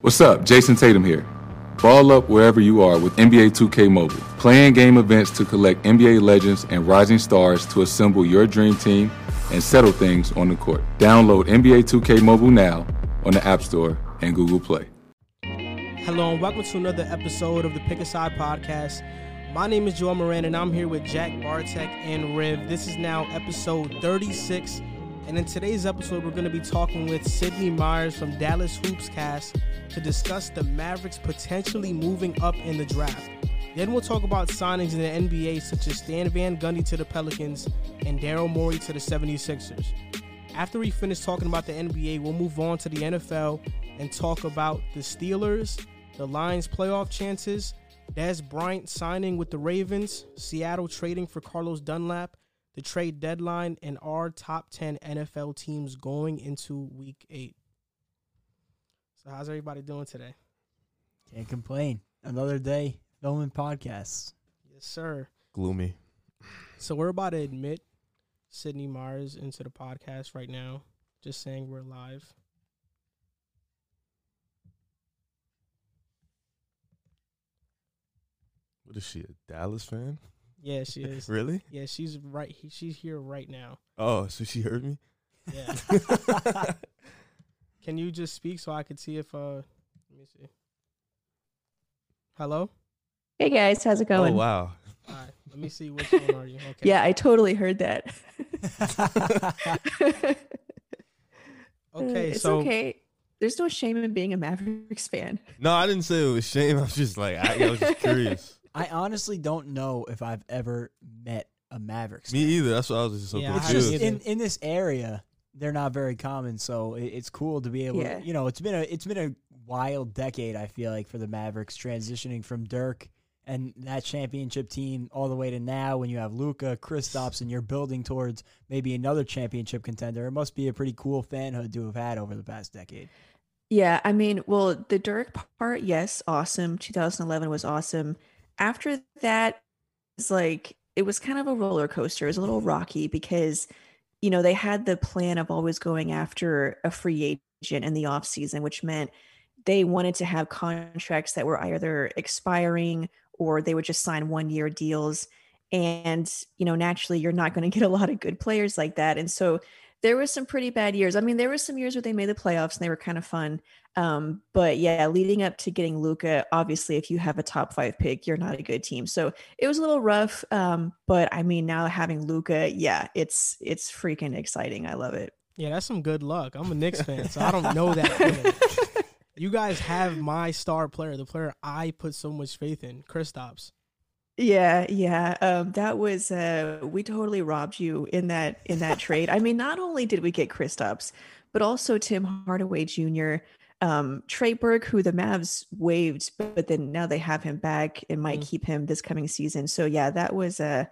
What's up? Jayson Tatum here. Ball up wherever you are with NBA 2K Mobile. Playing game events to collect NBA legends and rising stars to assemble your dream team and settle things on the court. Download NBA 2K Mobile now on the App Store and Google Play. Hello and welcome to another episode of the Pick a Side podcast. My name is Joel Moran and I'm here with Jack Barteck and Riv. This is now episode 36. And in today's episode, we're going to be talking with Sydney Myers from Dallas Hoops Cast to discuss the Mavericks potentially moving up in the draft. Then we'll talk about signings in the NBA, such as Stan Van Gundy to the Pelicans and Daryl Morey to the 76ers. After we finish talking about the NBA, we'll move on to the NFL and talk about the Steelers, the Lions' playoff chances, Dez Bryant signing with the Ravens, Seattle trading for Carlos Dunlap, the trade deadline, and our top 10 NFL teams going into week eight. So, how's everybody doing today? Can't complain. Another day filming podcasts. Yes, sir. Gloomy. So, we're about to admit Sydney Myers into the podcast right now, just saying we're live. What is she, a Dallas fan? Yeah, she is. Really? Yeah, she's right. She's here right now. Oh, so she heard me? Yeah. Can you just speak so I could see if uh let me see. Hello? Hey guys, how's it going? Oh, wow. All right. Let me see which one are you. Okay. Yeah, I totally heard that. Okay, it's so okay. There's no shame in being a Mavericks fan. No, I didn't say it was shame. I was just like, I, I was just curious. I honestly don't know if I've ever met a Mavericks. Me fan. either. That's why I was just so Yeah, I It's haven't just confused. in, in this area, they're not very common, so it, it's cool to be able. Yeah. to, you know, it's been a it's been a wild decade. I feel like for the Mavericks transitioning from Dirk and that championship team all the way to now, when you have Luka, Kristaps, and you're building towards maybe another championship contender. It must be a pretty cool fanhood to have had over the past decade. Yeah, I mean, well, the Dirk part, yes, awesome. 2011 was awesome. After that, it's like it was kind of a roller coaster. It was a little rocky because, you know, they had the plan of always going after a free agent in the off season, which meant they wanted to have contracts that were either expiring or they would just sign one year deals. And, you know, naturally, you're not going to get a lot of good players like that. And so there was some pretty bad years. I mean, there were some years where they made the playoffs and they were kind of fun. Um, but yeah, leading up to getting Luka, obviously, if you have a top five pick, you're not a good team. So it was a little rough. Um, but I mean, now having Luka, yeah, it's it's freaking exciting. I love it. yeah, that's some good luck. I'm a Knicks fan, so I don't know that. you guys have my star player, the player I put so much faith in, Kristaps. Yeah, yeah. Um, that was uh we totally robbed you in that in that trade. I mean, not only did we get Kristaps, but also Tim Hardaway Jr., um, Trey Burke, who the Mavs waived, but, but then now they have him back and might Mm. keep him this coming season. So yeah, that was uh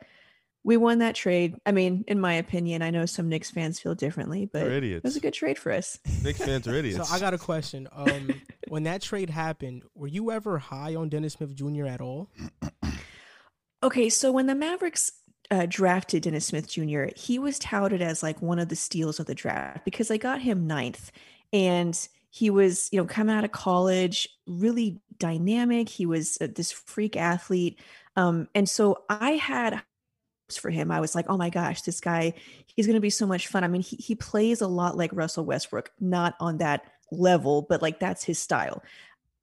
we won that trade. I mean, in my opinion, I know some Knicks fans feel differently, but They're it was a good trade for us. Knicks fans are idiots. So I got a question. Um, when that trade happened, were you ever high on Dennis Smith Jr. at all? Okay, so when the Mavericks uh, drafted Dennis Smith Jr., he was touted as like one of the steals of the draft because they got him ninth, and he was, you know, coming out of college, really dynamic. He was uh, this freak athlete, um, and so I had for him. I was like, oh my gosh, this guy, he's going to be so much fun. I mean, he he plays a lot like Russell Westbrook, not on that level, but like that's his style.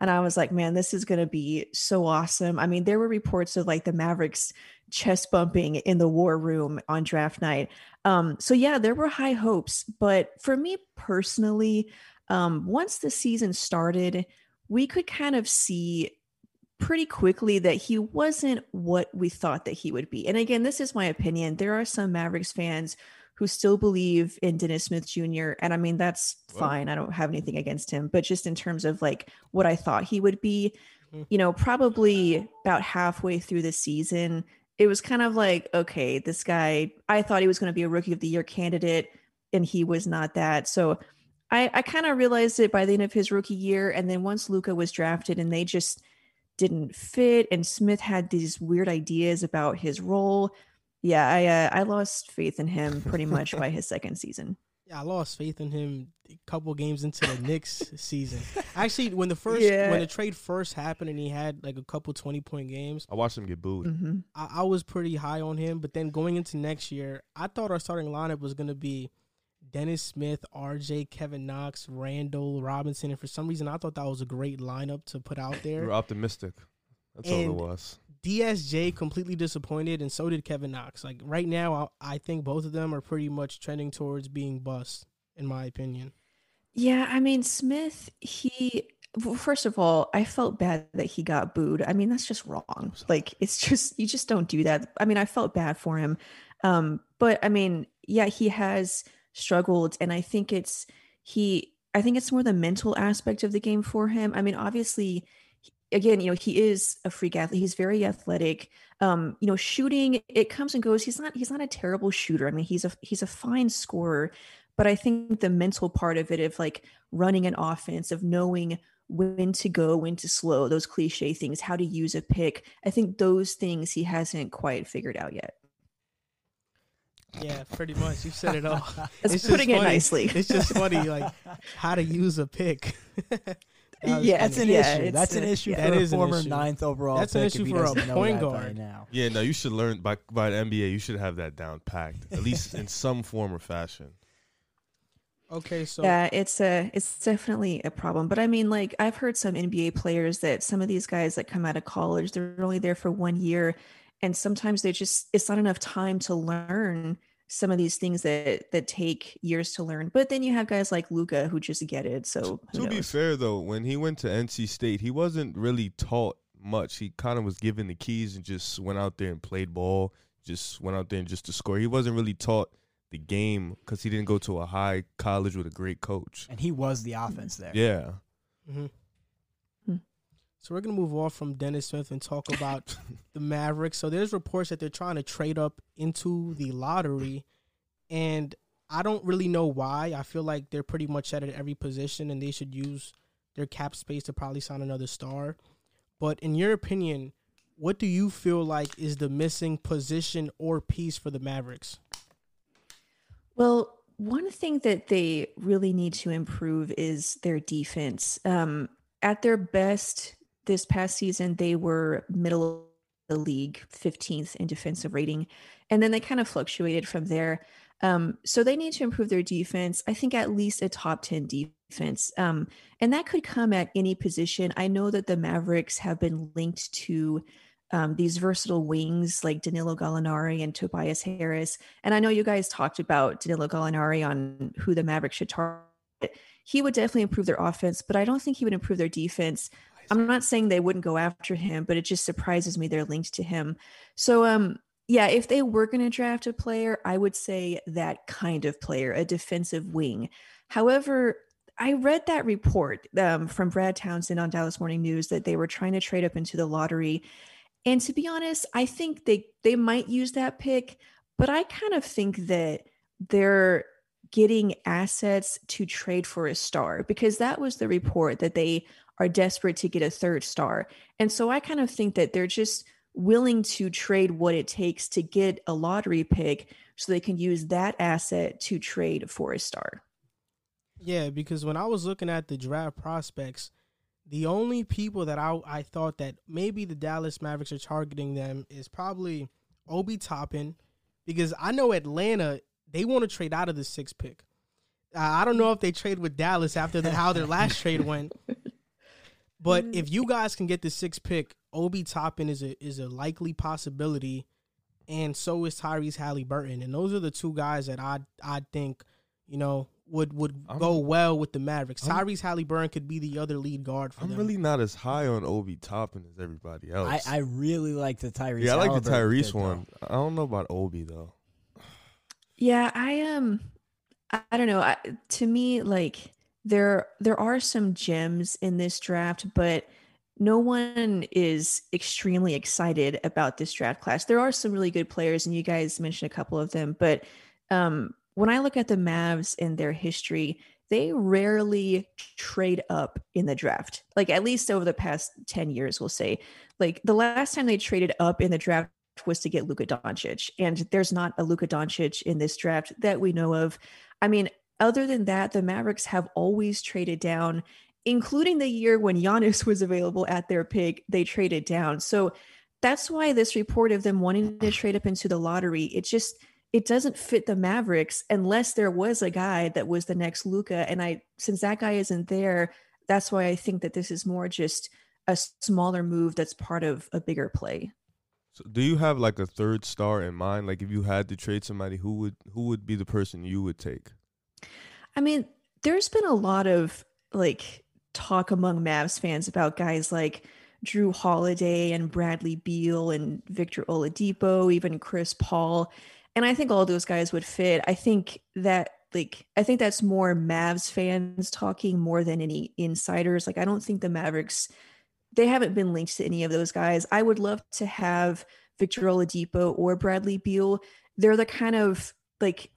And I was like, man, this is going to be so awesome. I mean, there were reports of like the Mavericks chest bumping in the war room on draft night. Um, so yeah, there were high hopes. But for me personally, um, once the season started, we could kind of see pretty quickly that he wasn't what we thought that he would be. And again, this is my opinion. There are some Mavericks fans who still believe in Dennis Smith Jr. And I mean, that's Well- fine. I don't have anything against him, but just in terms of like what I thought he would be, Mhm. you know, probably about halfway through the season, it was kind of like, okay, this guy, I thought he was going to be a rookie of the year candidate, and he was not that. So I, I kind of realized it by the end of his rookie year. And then once Luka was drafted and they just didn't fit, and Smith had these weird ideas about his role. Yeah, I uh, I lost faith in him pretty much by his second season. Yeah, I lost faith in him a couple games into the Knicks season. Actually, when the first Yeah. when the trade first happened and he had like a couple twenty point games, I watched him get booed. hmm I, I was pretty high on him. But then going into next year, I thought our starting lineup was gonna be Dennis Smith, RJ, Kevin Knox, Randle Robinson, and for some reason I thought that was a great lineup to put out there. You're optimistic. That's all it was. DSJ completely disappointed, and so did Kevin Knox. Like right now, I, I think both of them are pretty much trending towards being bust, in my opinion. Yeah, I mean Smith, he first of all, I felt bad that he got booed. I mean, that's just wrong. Like it's just you just don't do that. I mean, I felt bad for him. Um, but I mean, yeah, he has struggled and I think it's he I think it's more the mental aspect of the game for him. I mean, obviously again, you know, he is a freak athlete. He's very athletic. Um, you know, shooting it comes and goes. He's not he's not a terrible shooter. I mean, he's a he's a fine scorer, but I think the mental part of it of like running an offense, of knowing when to go, when to slow, those cliche things, how to use a pick. I think those things he hasn't quite figured out yet. Yeah, pretty much. You said it all. That's It's putting it funny. nicely. It's just funny, like how to use a pick. That Yeah, That's an Yeah, issue. That's an issue yeah. for a former ninth overall. That's an issue for a point that by guard. now. Yeah, no, you should learn by by the NBA. You should have that down packed, at least in some form or fashion. Okay, so yeah, it's a it's definitely a problem. But I mean, like I've heard some NBA players that some of these guys that come out of college, they're only there for one year, and sometimes they just it's not enough time to learn some of these things that that take years to learn. But then you have guys like Luka who just get it. So who To be fair, though, when he went to NC State, he wasn't really taught much. He kind of was given the keys and just went out there and played ball. Just went out there and just to score. He wasn't really taught the game because he didn't go to a high college with a great coach. And he was the offense there. Yeah, Mhm. So we're gonna move off from Dennis Smith and talk about the Mavericks. So there's reports that they're trying to trade up into the lottery, and I don't really know why. I feel like they're pretty much set at every position, and they should use their cap space to probably sign another star. But in your opinion, what do you feel like is the missing position or piece for the Mavericks? Well, one thing that they really need to improve is their defense. Um, at their best this past season, they were middle of the league, 15th in defensive rating, and then they kind of fluctuated from there. Um, so they need to improve their defense. I think at least a top 10 defense. Um, and that could come at any position. I know that the Mavericks have been linked to um, these versatile wings like Danilo Gallinari and Tobias Harris. And I know you guys talked about Danilo Gallinari on who the Mavericks should target. He would definitely improve their offense, but I don't think he would improve their defense. I'm not saying they wouldn't go after him, but it just surprises me they're linked to him. So, um, yeah, if they were going to draft a player, I would say that kind of player, a defensive wing. However, I read that report um, from Brad Townsend on Dallas Morning News that they were trying to trade up into the lottery. And to be honest, I think they they might use that pick, but I kind of think that they're getting assets to trade for a star because that was the report that they are desperate to get a third star. And so I kind of think that they're just willing to trade what it takes to get a lottery pick so they can use that asset to trade for a star. Yeah, because when I was looking at the draft prospects, the only people that I I thought that maybe the Dallas Mavericks are targeting them is probably Obi Toppin, because I know Atlanta they want to trade out of the sixth pick. Uh, I don't know if they trade with Dallas after the, how their last trade went, but if you guys can get the sixth pick, Obi Toppin is a is a likely possibility, and so is Tyrese Halliburton, and those are the two guys that I I think you know would would I'm- go well with the Mavericks. I'm- Tyrese Halliburton could be the other lead guard for I'm them. really not as high on Obi Toppin as everybody else. I, I really like the Tyrese. yeah, I like the Tyrese pick, though. one. I don't know about Obi though. Yeah, I am. Um, I, I don't know. I, to me, like there there are some gems in this draft, but no one is extremely excited about this draft class. There are some really good players, and you guys mentioned a couple of them, but um, when I look at the Mavs and their history, they rarely trade up in the draft. Like at least over the past 10 years, we'll say. Like the last time they traded up in the draft was to get Luka Doncic. And there's not a Luka Doncic in this draft that we know of. I mean, other than that, the Mavericks have always traded down including the year when Giannis was available at their pick, they traded down. So that's why this report of them wanting to trade up into the lottery, it just it doesn't fit the Mavericks unless there was a guy that was the next Luka. And I since that guy isn't there, that's why I think that this is more just a smaller move that's part of a bigger play. So do you have like a third star in mind? Like if you had to trade somebody, who would who would be the person you would take? I mean, there's been a lot of like talk among Mavs fans about guys like Jrue Holiday and Bradley Beal and Victor Oladipo, even Chris Paul. And I think all those guys would fit. I think that like I think that's more Mavs fans talking more than any insiders. Like I don't think the Mavericks they haven't been linked to any of those guys. I would love to have Victor Oladipo or Bradley Beal. They're the kind of like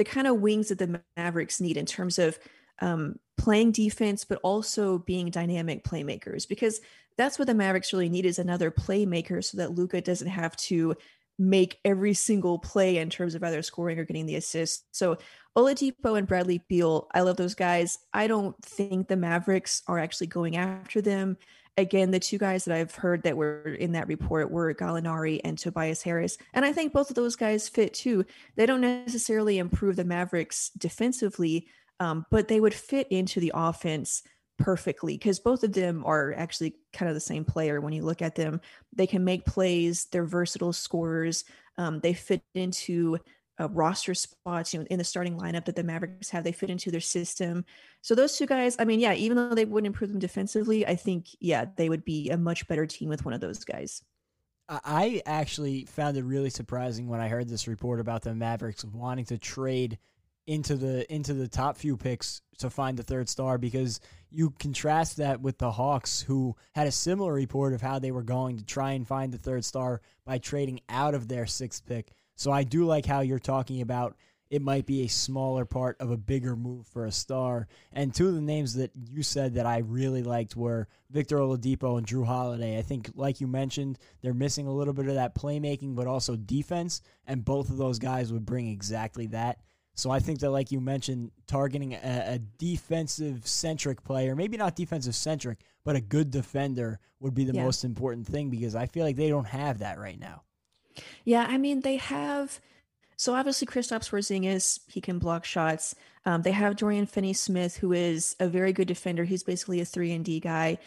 the kind of wings that the Mavericks need in terms of um, playing defense, but also being dynamic playmakers because that's what the Mavericks really need is another playmaker so that Luka doesn't have to make every single play in terms of either scoring or getting the assist. So Oladipo and Bradley Beal, I love those guys. I don't think the Mavericks are actually going after them. Again, the two guys that I've heard that were in that report were Gallinari and Tobias Harris. And I think both of those guys fit too. They don't necessarily improve the Mavericks defensively, um, but they would fit into the offense perfectly because both of them are actually kind of the same player when you look at them. They can make plays, they're versatile scorers, um, they fit into uh, roster spots, you know, in the starting lineup that the Mavericks have. They fit into their system. So those two guys, I mean, yeah, even though they wouldn't improve them defensively, I think, yeah, they would be a much better team with one of those guys. I actually found it really surprising when I heard this report about the Mavericks wanting to trade into the into the top few picks to find the third star because you contrast that with the Hawks who had a similar report of how they were going to try and find the third star by trading out of their sixth pick. So I do like how you're talking about it might be a smaller part of a bigger move for a star. And two of the names that you said that I really liked were Victor Oladipo and Jrue Holiday. I think, like you mentioned, they're missing a little bit of that playmaking, but also defense. And both of those guys would bring exactly that. So I think that, like you mentioned, targeting a, a defensive centric player, maybe not defensive centric, but a good defender would be the yeah. most important thing because I feel like they don't have that right now. Yeah, I mean they have. So obviously, Kristaps Porzingis, he can block shots. Um, they have Dorian Finney-Smith, who is a very good defender. He's basically a three and D guy.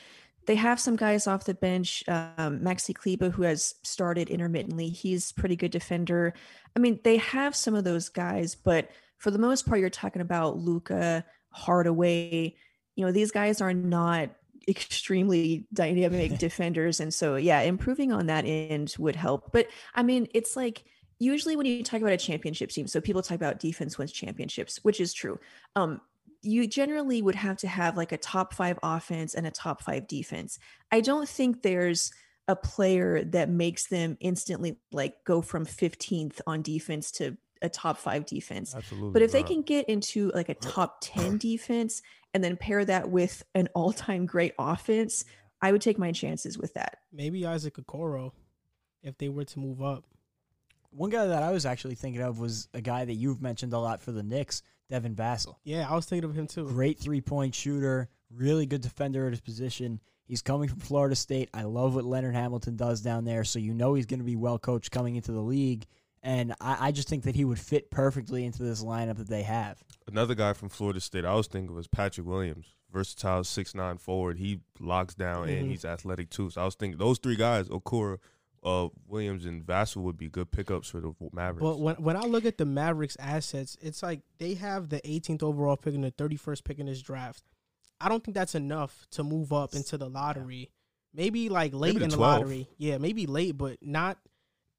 They have some guys off the bench. Um, Maxi Kleber, who has started intermittently, he's pretty good defender. I mean, they have some of those guys, but for the most part, you're talking about Luka, Hardaway. You know, these guys are not extremely dynamic defenders. And so, yeah, improving on that end would help. But I mean, it's like usually when you talk about a championship team, so people talk about defense wins championships, which is true. Um, you generally would have to have like a top five offense and a top five defense. I don't think there's a player that makes them instantly like go from 15th on defense to a top five defense. Absolutely. But if they can get into like a top 10 defense and then pair that with an all time great offense, I would take my chances with that. Maybe Isaac Okoro if they were to move up. One guy that I was actually thinking of was a guy that you've mentioned a lot for the Knicks, Devin Vassell. Yeah, I was thinking of him too. Great three point shooter, really good defender at his position. He's coming from Florida State. I love what Leonard Hamilton does down there, so you know he's going to be well coached coming into the league. And I, I, just think that he would fit perfectly into this lineup that they have. Another guy from Florida State I was thinking was Patrick Williams, versatile six nine forward. He locks down mm-hmm. and he's athletic too. So I was thinking those three guys, Okoro, uh, Williams, and Vassell would be good pickups for the Mavericks. But when when I look at the Mavericks assets, it's like they have the 18th overall pick and the 31st pick in this draft. I don't think that's enough to move up into the lottery. Maybe like late maybe in the 12. lottery. Yeah, maybe late, but not –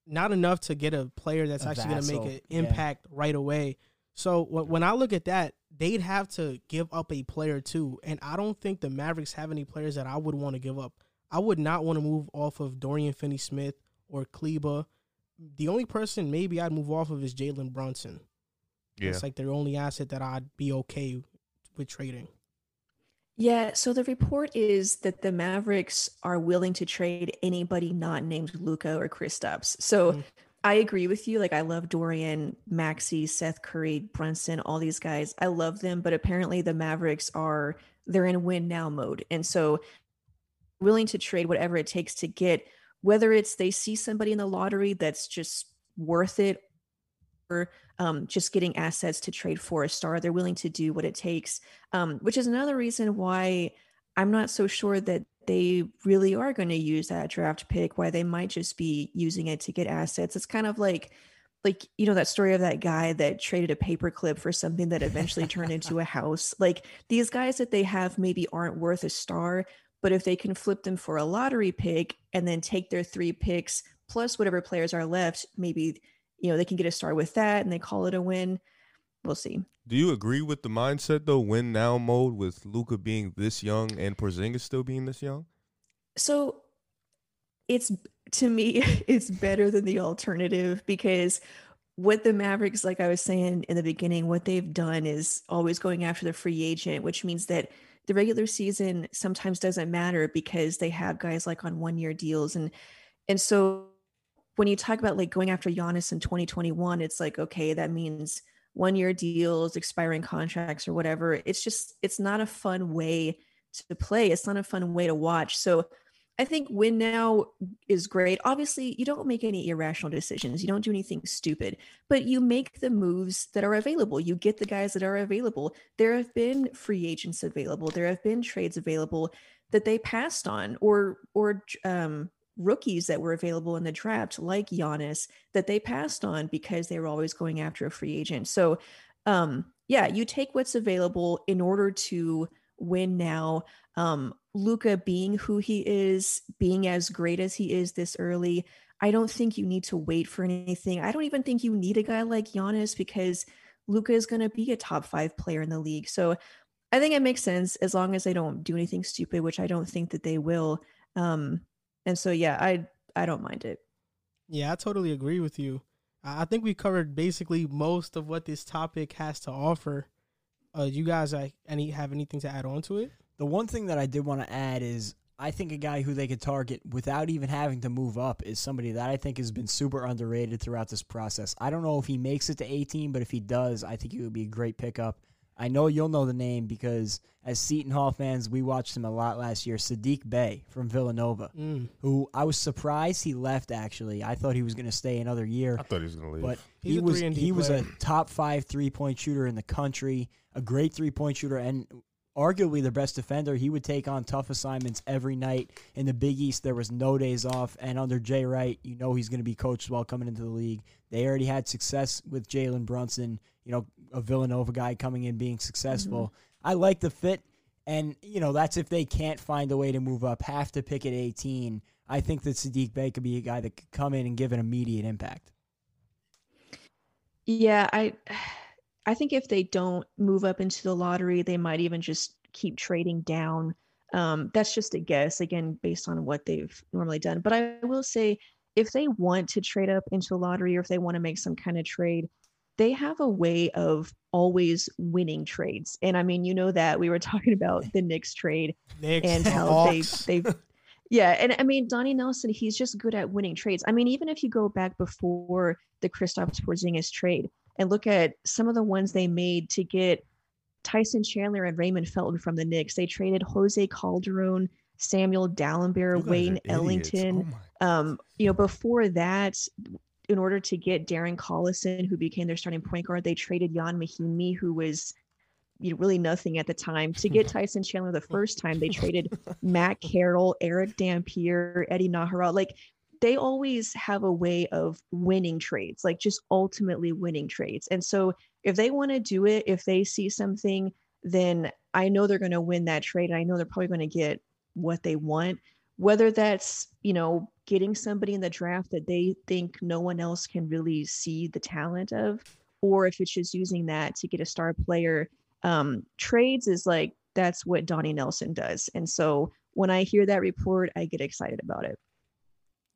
not enough to get a player that's A actually going to make Vassell, an yeah. impact right away. So wh- when I look at that, they'd have to give up a player too, and I don't think the Mavericks have any players that I would want to give up. I would not want to move off of Dorian Finney-Smith or Kleber. The only person maybe I'd move off of is Jalen Brunson. Yeah. It's like their only asset that I'd be okay with trading. Yeah, so the report is that the Mavericks are willing to trade anybody not named Luka or Kristaps. So Mhm. I agree with you. Like I love Dorian, Maxi, Seth Curry, Brunson, all these guys. I love them, but apparently the Mavericks are they're in win now mode. And so willing to trade whatever it takes to get whether it's they see somebody in the lottery that's just worth it or um, just getting assets to trade for a star. They're willing to do what it takes, um, which is another reason why I'm not so sure that they really are going to use that draft pick. Why they might just be using it to get assets. It's kind of like, like you know that story of that guy that traded a paperclip for something that eventually turned into a house. Like these guys that they have maybe aren't worth a star, but if they can flip them for a lottery pick and then take their three picks plus whatever players are left, maybe you know they can get a star with that and they call it a win. We'll see. Do you agree with the mindset though, win now mode with Luka being this young and Porzingis still being this young? So it's to me, it's better than the alternative because what the Mavericks, like I was saying in the beginning, what they've done is always going after the free agent, which means that the regular season sometimes doesn't matter because they have guys like on one year deals and and so when you talk about like going after Giannis in 2021, it's like okay, that means one year deals, expiring contracts or whatever. It's just it's not a fun way to play. It's not a fun way to watch. So I think win now is great. Obviously, you don't make any irrational decisions. You don't do anything stupid, but you make the moves that are available. You get the guys that are available. There have been free agents available. There have been trades available that they passed on, or or um, rookies that were available in the draft, like Giannis, that they passed on because they were always going after a free agent. So, um, yeah, you take what's available in order to win now. Um, Luka being who he is, being as great as he is this early, I don't think you need to wait for anything. I don't even think you need a guy like Giannis because Luka is going to be a top five player in the league. So I think it makes sense as long as they don't do anything stupid, which I don't think that they will. Um, and so yeah, I I don't mind it. Yeah, I totally agree with you. I I think we covered basically most of what this topic has to offer. Uh, you guys, uh, any have anything to add on to it? The one thing that I did want to add is I think a guy who they could target without even having to move up is somebody that I think has been super underrated throughout this process. I don't know if he makes it to 18, but if he does, I think he would be a great pickup. I know you'll know the name because as Seton Hall fans, we watched him a lot last year. Saddiq Bey from Villanova, Mm. who I was surprised he left. Actually, I thought he was going to stay another year. I thought he was gonna leave. But He's he was 3 and D he was a top five three point shooter in the country, a great three point shooter, and arguably the best defender. He would take on tough assignments every night in the Big East. There was no days off, and under Jay Wright, you know he's going to be coached well coming into the league. They already had success with Jalen Brunson, you know, a Villanova guy coming in being successful. Mm-hmm. I like the fit. And, you know, that's if they can't find a way to move up, have to pick at 18. I think that Saddiq Bey could be a guy that could come in and give an immediate impact. Yeah, I I think if they don't move up into the lottery, they might even just keep trading down. Um, that's just a guess, again, based on what they've normally done. But I will say, if they want to trade up into the lottery or if they want to make some kind of trade, they have a way of always winning trades. And I mean, you know that we were talking about the Knicks trade Knicks, and how they they yeah and i mean donnie nelson he's just good at winning trades i mean even if you go back before the Kristaps porzingis trade and look at some of the ones they made to get tyson chandler and raymond felton from the knicks they traded jose calderon samuel dalembert You guys are wayne ellington Oh um, you know, before that, in order to get Darren Collison, who became their starting point guard, they traded Ian Mahinmi, who was you know, really nothing at the time. To get Tyson Chandler the first time, they traded Matt Carroll, Erick Dampier, Eddie Najera. Like they always have a way of winning trades, like just ultimately winning trades. And so if they want to do it, if they see something, then I know they're going to win that trade. And I know they're probably going to get what they want. whether that's, you know, getting somebody in the draft that they think no one else can really see the talent of, or if it's just using that to get a star player. Um, trades is like that's what Donnie Nelson does. And so when I hear that report, I get excited about it.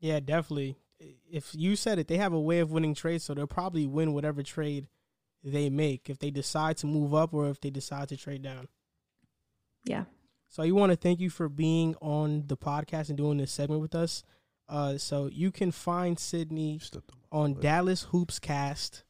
Yeah, definitely. If you said it, they have a way of winning trades, so they'll probably win whatever trade they make if they decide to move up or if they decide to trade down. Yeah. So I want to thank you for being on the podcast and doing this segment with us. Uh, so you can find Sydney on Dallas Hoops Cast.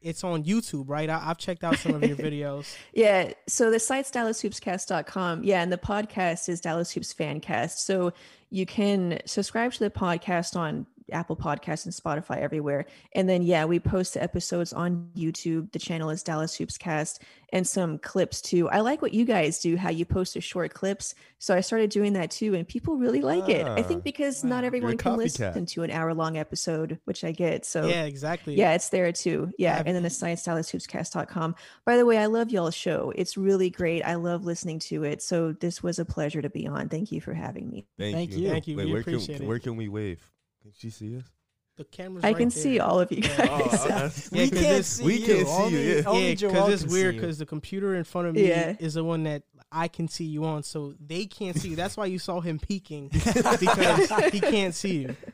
It's on YouTube, right? I, have checked out some of your videos. yeah. So the site's DallasHoopsCast.com. Yeah. And the podcast is Dallas Hoops Fancast. So you can subscribe to the podcast on Apple Podcasts and Spotify everywhere. And then yeah, we post the episodes on YouTube. The channel is Dallas Hoops Cast and some clips too. I like what you guys do, how you post the short clips. So I started doing that too, and people really like ah, it. I think ah, because wow. not everyone can listen to an hour long episode, which I get. So yeah, exactly. Yeah, it's there too. Yeah. and then the science DallasHoopsCast.com. By the way, I love y'all's show. It's really great. I love listening to it. So this was a pleasure to be on. Thank you for having me. Thank, Thank you. you. Thank you. Wait, we where appreciate can, it. Where can we wave? Can she see us? The camera's I right can there. see all of you guys. Oh, yeah, we can't this, see we you. can't see only, you. Yeah, only because it's weird because the computer in front of me Yeah. is the one that I can see you on, so they can't see you. That's why you saw him peeking because he can't see you.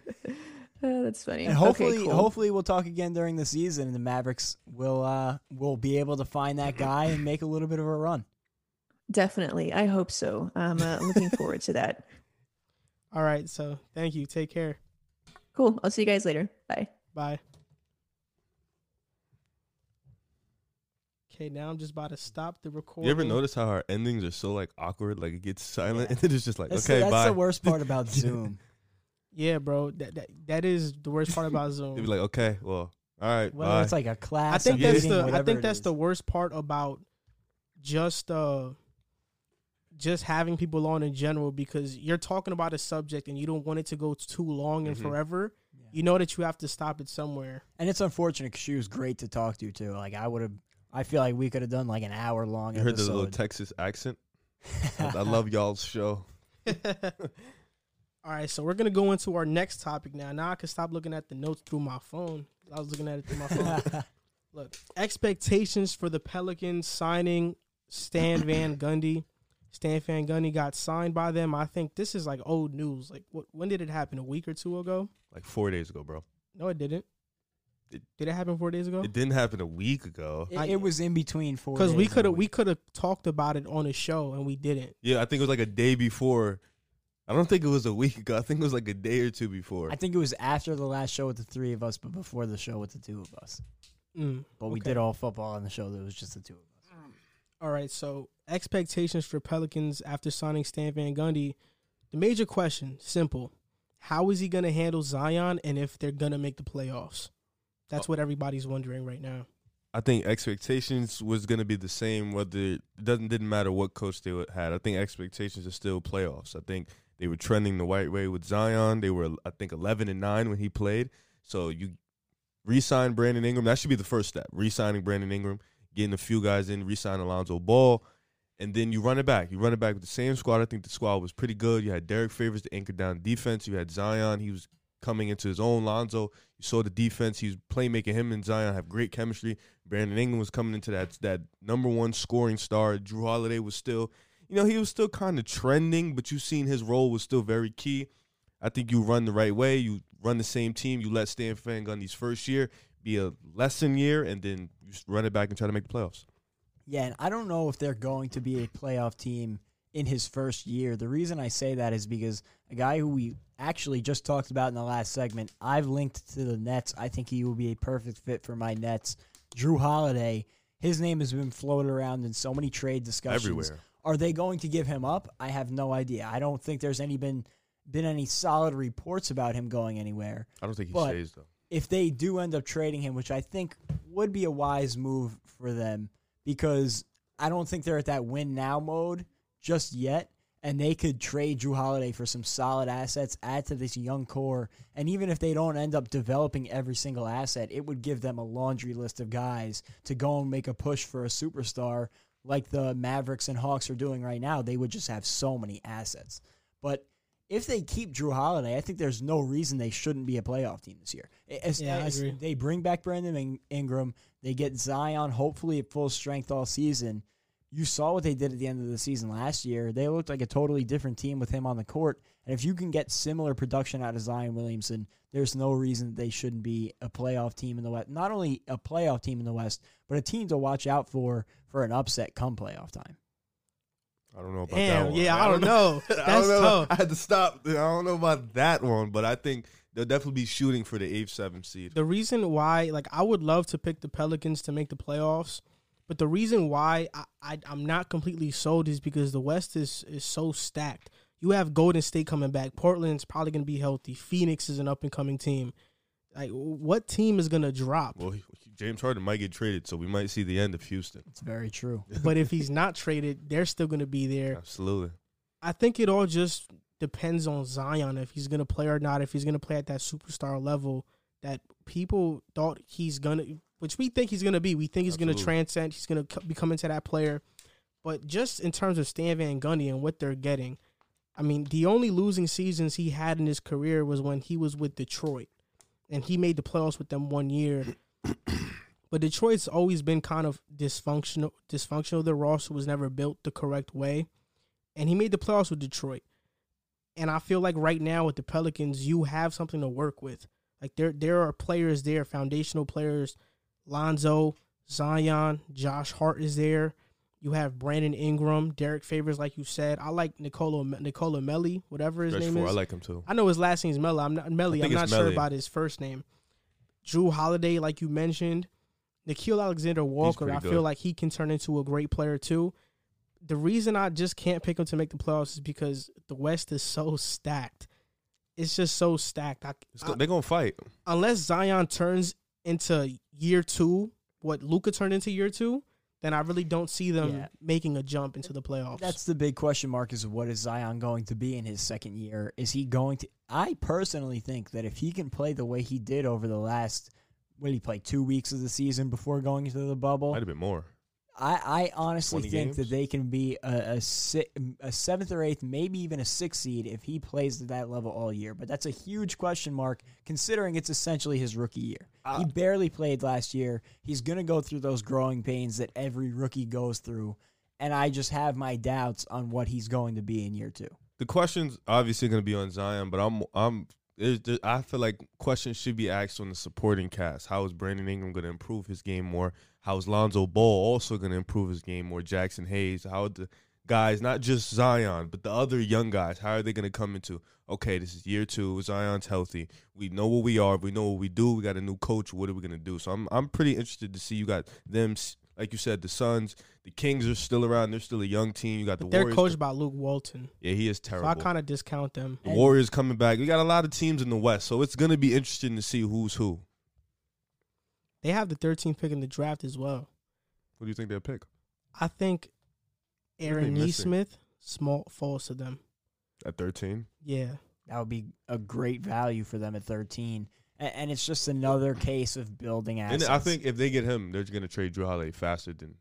Oh, that's funny. And hopefully, okay, cool. hopefully, we'll talk again during the season, and the Mavericks will uh will be able to find that guy and make a little bit of a run. Definitely, I hope so. I'm uh, looking forward to that. All right, so thank you. Take care. Cool. I'll see you guys later. Bye. Bye. Okay, now I'm just about to stop the recording. You ever notice how our endings are so like awkward? Like it gets silent, Yeah. and then it's just like, That's, okay, that's bye. the worst part about Zoom. Yeah, bro. That, that that is the worst part about Zoom. They'd be like, okay, well, all right, Whether bye. it's like a class, I think that's meeting, the I think that's is. the worst part about just uh just having people on in general because you're talking about a subject and you don't want it to go too long and Mhm. forever. Yeah. You know that you have to stop it somewhere. And it's unfortunate because she was great to talk to too. Like I would have, I feel like we could have done like an hour long you heard the little Texas accent? I, I love y'all's show. All right, so we're gonna go into our next topic now. Now I can stop looking at the notes through my phone. I was looking at it through my phone. Look, expectations for the Pelicans signing Stan Van Gundy. Stan Van Gundy got signed by them. I think this is like old news. Like, what, when did it happen? A week or two ago? Like four days ago, bro. No, it didn't. It- did it happen four days ago? It didn't happen a week ago. It, it was in between four. Because we could have we could have talked about it on a show and we didn't. Yeah, I think it was like a day before. I don't think it was a week ago. I think it was like a day or two before. I think it was after the last show with the three of us, but before the show with the two of us. Mm, But we did all football on the show. That was just the two of us. All right, so expectations for Pelicans after signing Stan Van Gundy. The major question, simple. How is he going to handle Zion and if they're going to make the playoffs? That's what everybody's wondering right now. I think expectations was going to be the same whether it doesn't didn't matter what coach they had. I think expectations are still playoffs. I think they were trending the right way with Zion. They were I think 11 and 9 when he played. So you re-sign Brandon Ingram. That should be the first step. Re-signing Brandon Ingram, getting a few guys in, re-sign Alonzo Ball, and then you run it back. You run it back with the same squad. I think the squad was pretty good. You had Derrick Favors to anchor down defense. You had Zion. He was coming into his own. Lonzo, you saw the defense. He was playmaking. Him and Zion have great chemistry. Brandon Ingram was coming into that that number one scoring star. Jrue Holiday was still, you know, he was still kind of trending, but you've seen his role was still very key. I think you run the right way. You run the same team. You let Stan Van Gundy's first year be a lesson year, and then you run it back and try to make the playoffs. Yeah, and I don't know if they're going to be a playoff team in his first year. The reason I say that is because a guy who we actually just talked about in the last segment, I've linked to the Nets. I think he will be a perfect fit for my Nets. Jrue Holiday, his name has been floated around in so many trade discussions. Everywhere. Are they going to give him up? I have no idea. I don't think there's any been been any solid reports about him going anywhere I don't think he But- stays though. if they do end up trading him, which I think would be a wise move for them because I don't think they're at that win now mode just yet. And they could trade Jrue Holiday for some solid assets, add to this young core. And even if they don't end up developing every single asset, it would give them a laundry list of guys to go and make a push for a superstar like the Mavericks and Hawks are doing right now. They would just have so many assets. But if they keep Jrue Holiday, I think there's no reason they shouldn't be a playoff team this year. As, Yeah, I agree. They bring back Brandon In- Ingram. They get Zion hopefully at full strength all season. You saw what they did at the end of the season last year. They looked like a totally different team with him on the court. And if you can get similar production out of Zion Williamson, there's no reason they shouldn't be a playoff team in the West. Not only a playoff team in the West, but a team to watch out for for an upset come playoff time. I don't know about that one. yeah, I don't know. I That's don't know. tough. I had to stop. I don't know about that one, but I think they'll definitely be shooting for the eighth, seventh seed. The reason why, like, I would love to pick the Pelicans to make the playoffs, but the reason why I, I I'm not completely sold is because the West is is so stacked. You have Golden State coming back. Portland's probably going to be healthy. Phoenix is an up and coming team. Like, what team is going to drop? Well, James Harden might get traded, so we might see the end of Houston. It's very true. but if he's not traded, they're still going to be there. Absolutely. I think it all just depends on Zion if he's going to play or not. If he's going to play at that superstar level that people thought he's going to, which we think he's going to be. We think he's going to transcend. He's going to become into that player. But just in terms of Stan Van Gundy and what they're getting, I mean, the only losing seasons he had in his career was when he was with Detroit, and he made the playoffs with them one year. but Detroit's always been kind of dysfunctional. Dysfunctional. Their roster was never built the correct way, and he made the playoffs with Detroit. And I feel like right now with the Pelicans, you have something to work with. Like there, there are players there, foundational players. Lonzo, Zion, Josh Hart is there. You have Brandon Ingram, Derrick Favors, like you said. I like Nicola Nicola Melli, whatever his Stretch name four, is. I like him too. I know his last name's Mello. I'm not Melly. I I'm not it's sure about his first name. Jrue Holiday, like you mentioned, Nickeil Alexander Walker. I feel like he can turn into a great player too. The reason I just can't pick him to make the playoffs is because the West is so stacked. It's just so stacked. I, I- they're gonna fight. unless Zion turns into year two, what Luka turned into year two, then I really don't see them Yeah. making a jump into the playoffs. That's the big question mark is what is Zion going to be in his second year? Is he going to I personally think that if he can play the way he did over the last what did he play two weeks of the season before going into the bubble? Might have been more. I, I honestly think games? that they can be a, a, si- a seventh or eighth, maybe even a sixth seed if he plays at that level all year. But that's a huge question mark considering it's essentially his rookie year. he uh, barely played last year. He's going to go through those growing pains that every rookie goes through. And I just have my doubts on what he's going to be in year two. The questions obviously going to be on Zion, but I'm I'm I feel like questions should be asked on the supporting cast. How is Brandon Ingram going to improve his game more? How is Lonzo Ball also going to improve his game more? Jaxson Hayes, how the guys, not just Zion, but the other young guys, how are they going to come into? Okay, this is year two. Zion's healthy. We know what we are. We know what we do. We got a new coach. What are we going to do? So I'm I'm pretty interested to see you got them. S- Like you said, the Suns, the Kings are still around. They're still a young team. You got the but they're Warriors. coached by Luke Walton, yeah, he is terrible. so terrible. I kind of discount them. The Warriors coming back. We got a lot of teams in the West, so it's gonna be interesting to see who's who. They have the 13th pick in the draft as well. What do you think they'll pick I think Aaron missing? Nesmith small falls to them. at thirteen? Yeah, That would be a great value for them at 13. And, and it's just another case of building And assets. I think if they get him, they're gonna trade Jrue Holiday faster than.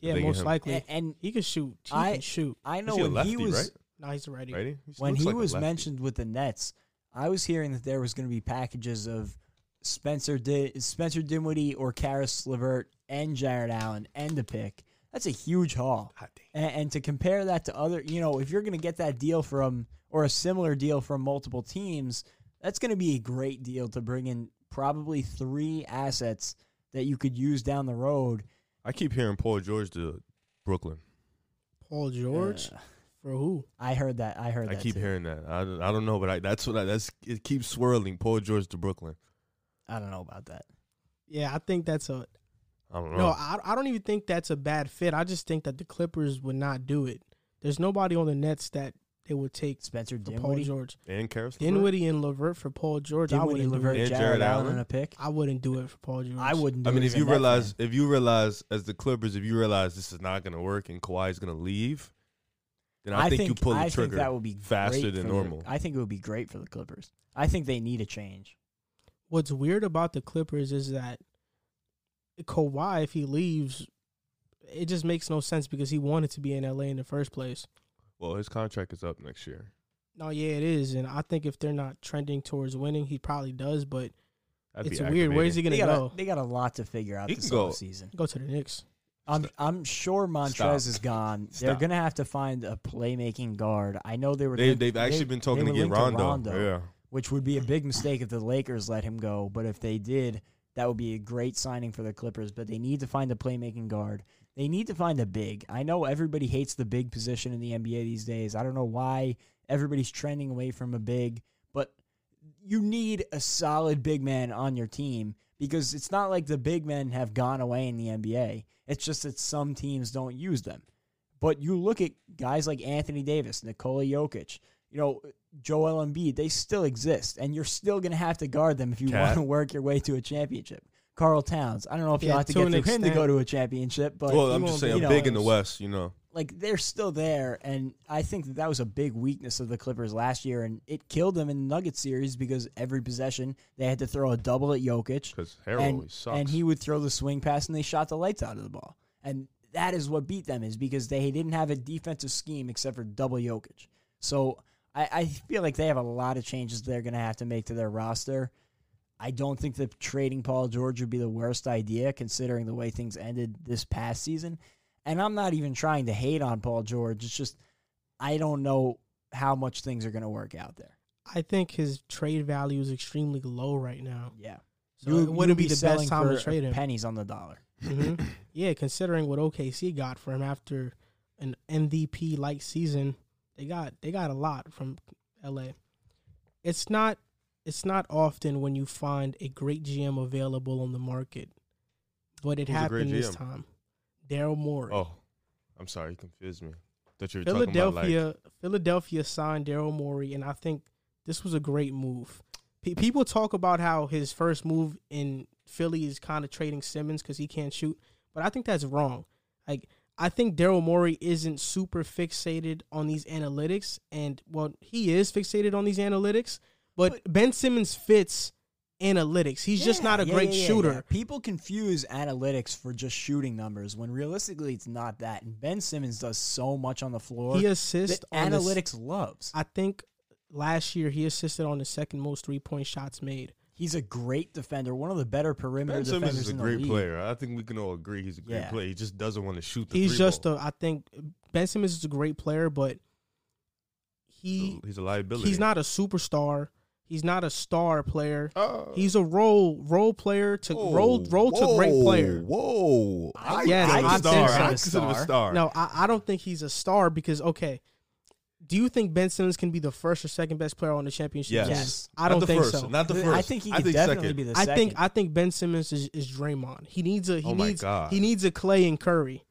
yeah, most likely and, and he can shoot. He I- can shoot. I know he when lefty, he was right? No, he's ready. Right? He when he like was mentioned with the Nets, I was hearing that there was going to be packages of Spencer Di- Spencer Dinwiddie or Caris Levert and Jarrett Allen and a pick. That's a huge haul. And, and to compare that to other, you know, if you're going to get that deal from or a similar deal from multiple teams, that's going to be a great deal to bring in probably three assets that you could use down the road. I keep hearing Paul George to Brooklyn. Paul George Uh, for who? I heard that. I heard that. I that. keep too. hearing that. I, don't- I don't know, but I, that's what I, that's it keeps swirling. Paul George to Brooklyn. I don't know about that. Yeah, I think that's a I don't know. no. I I don't even think that's a bad fit. I just think that the Clippers would not do it. There's nobody on the Nets that they would take Spencer for Paul Dinwiddie, George. and Caris Levert? Dinwiddie and Levert for Paul George. I wouldn't do Levert, it. And Jarrett, Jarrett Allen, Allen? and a pick. I wouldn't do it for Paul George. I wouldn't. Do I mean, it if you realize, fan. if you realize as the Clippers, if you realize this is not going to work and Kawhi's going to leave, then I, think, you pull the I trigger. think that would be faster than for the- normal. I think it would be great for the Clippers. I think they need a change. What's weird about the Clippers is that Kawhi, if he leaves, it just makes no sense because he wanted to be in LA in the first place. Well, his contract is up next year. No, yeah, it is, and I think if they're not trending towards winning, he probably does. But That'd it's weird. Where's he gonna go? a, they got a lot to figure out He this can go- season. Go to the Knicks. I'm I'm sure Montrezl Stop. is gone. They're gonna have to find a playmaking guard. I know they were. They linked- they've actually they- been talking they to were get linked Rondo. Yeah. which would be a big mistake if the Lakers let him go. But if they did, that would be a great signing for the Clippers. But they need to find a playmaking guard. They need to find a big. I know everybody hates the big position in the NBA these days. I don't know why everybody's trending away from a big, but you need a solid big man on your team because it's not like the big men have gone away in the NBA. It's just that some teams don't use them. But you look at guys like Anthony Davis, Nikola Jokic, you know, Joel Embiid, they still exist, and you're still going to have to guard them if you Cat. want to work your way to a championship. Karl Towns, I don't know if Yeah, you'll have to to get an through him to go to a championship, but well, I'm just be saying, you know, big in the. West, you know. like they're still there, and I think that that was a big weakness of the Clippers last year, and it killed them in the Nuggets series because every possession they had to throw a double at Jokic, Because Harrell and, always sucks. and he would throw the swing pass, and they shot the lights out of the ball, and that is what beat them is because they didn't have a defensive scheme except for double Jokic. So I, I feel like they have a lot of changes they're going to have to make to their roster. I don't think that trading Paul George would be the worst idea considering the way things ended this past season. And I'm not even trying to hate on Paul George. It's just I don't know how much things are going to work out there. I think his trade value is extremely low right now. Yeah. So You- it wouldn't be the best time to trade him. Pennies on the dollar. hmm Yeah, considering what OKC got for him after an MVP like season, they got they got a lot from LA. It's not it's not often when you find a great GM available on the market, but it Who's happened this time. Daryl Morey. Oh, I'm sorry, you confused me. That you were talking about like Philadelphia Philadelphia signed Daryl Morey, and I think this was a great move. Pe people talk about how his first move in Philly is kind of trading Simmons because he can't shoot, but I think that's wrong. Like I think Daryl Morey isn't super fixated on these analytics, and well, he is fixated on these analytics, but, Ben Simmons fits analytics. He's just not a yeah, great yeah, yeah, shooter. yeah. People confuse analytics for just shooting numbers when realistically it's not that. And Ben Simmons does so much on the floor. He assists that on the analytics loves. I think last year he assisted on the second most three point shots made. He's a great defender, one of the better perimeter Ben Simmons defenders is a in the great league. player. I think we can all agree he's a great Yeah. player. He just doesn't want to shoot the ball. He's three just ball. a. I think Ben Simmons is a great player, but he he's a liability. he's not a superstar. He's not a star player. Uh, He's a role role player to role whoa, role to great player. Whoa, I Yes, consider him I a star. think so. I consider a star. No, I, I don't think he's a star because okay. Do you think Ben Simmons can be the first or second best player on the championship Yes. Yes. I don't think first, so. Not the first. I think he could definitely second. be the second. I second. think I think Ben Simmons is, is Draymond. He needs a he Oh my needs God. he needs a Clay and Curry.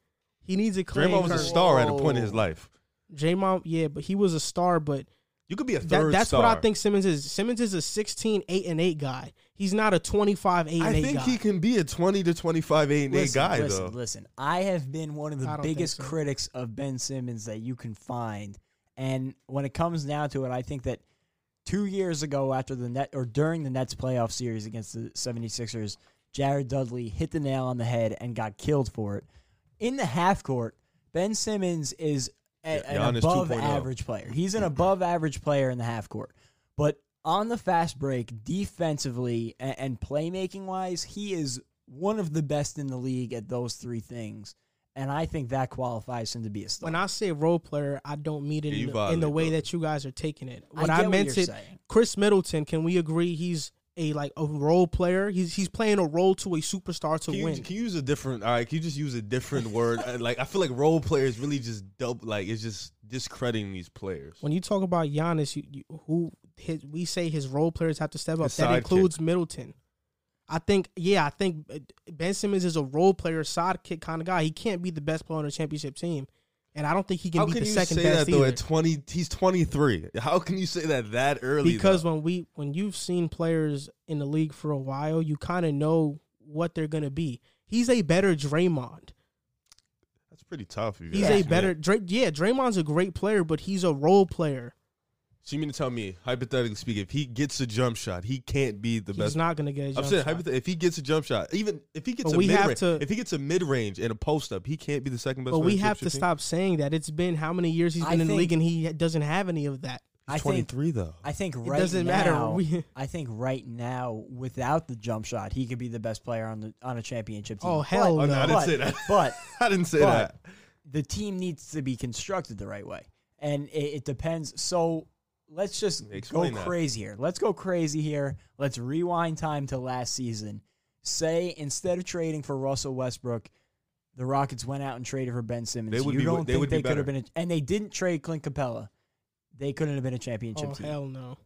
He needs a Clay Draymond and was a Curry. star at a point in his Whoa. life. Draymond, yeah, but he was a star, but You could be a that, third that's star. what I think Simmons is. Simmons is a 16, 8 and 8 guy. He's not a 25, 8 and I 8 think guy. he can be a 20 to 25, 8 and 8 guy, listen, though. listen. I have been one of the biggest so. critics of Ben Simmons that you can find. And when it comes down to it, I think that two years ago after the net or during the Nets playoff series against the 76ers, Jared Dudley hit the nail on the head and got killed for it. In the half court, Ben Simmons is a, Yeah, an above 2.0. average player. He's an above average player in the half court. But on the fast break, defensively and, and playmaking wise, he is one of the best in the league at those three things. And I think that qualifies him to be a star. when I say role player, I don't mean it Yeah, in, the, in the way bro. that you guys are taking it. I What get I, what meant you're it, saying. Khris Middleton, can we agree he's a like a role player? He's he's playing a role to a superstar to Can you, win. can you use a different? All right, can you just use a different word? Uh, Like I feel like role players really just dope. Like it's just discrediting these players. when you talk about Giannis, you, you, who his, we say his role players have to step up. His That includes Middleton. I think, yeah, I think Ben Simmons is a role player, sidekick kind of guy. He can't be the best player on a championship team, and I don't think he can How be can the you second say best that though? either. At twenty, he's twenty three. How can you say that that early? because though? when we when you've seen players in the league for a while, you kind of know what they're gonna be. He's a better Draymond. that's pretty tough. He's a better Dray, yeah. Draymond's a great player, but he's a role player. So you mean to tell me, hypothetically speaking, if he gets a jump shot, he can't be the He's best? He's not gonna get a I'm jump saying, shot. hypothet- if he gets a jump shot, even if he gets But a we mid have range, to- if he gets a mid range and a post up, he can't be the second best. But we have to championship team? stop saying that. It's been how many years he's I been in the league and he doesn't have any of that. I Twenty think though. I think It right doesn't now, matter. I think right now, without the jump shot, he could be the best player on the on a championship team. Oh, hell Oh, no, no. I didn't say that. but I didn't say but that. the team needs to be constructed the right way, and it, it depends. So let's just Explain go that. crazy here. Let's go crazy here. Let's rewind time to last season. Say instead of trading for Russell Westbrook, the Rockets went out and traded for Ben Simmons. They would you be- don't they think would be they could have been, a, and they didn't trade Clint Capela. They couldn't have been a championship oh team. hell no.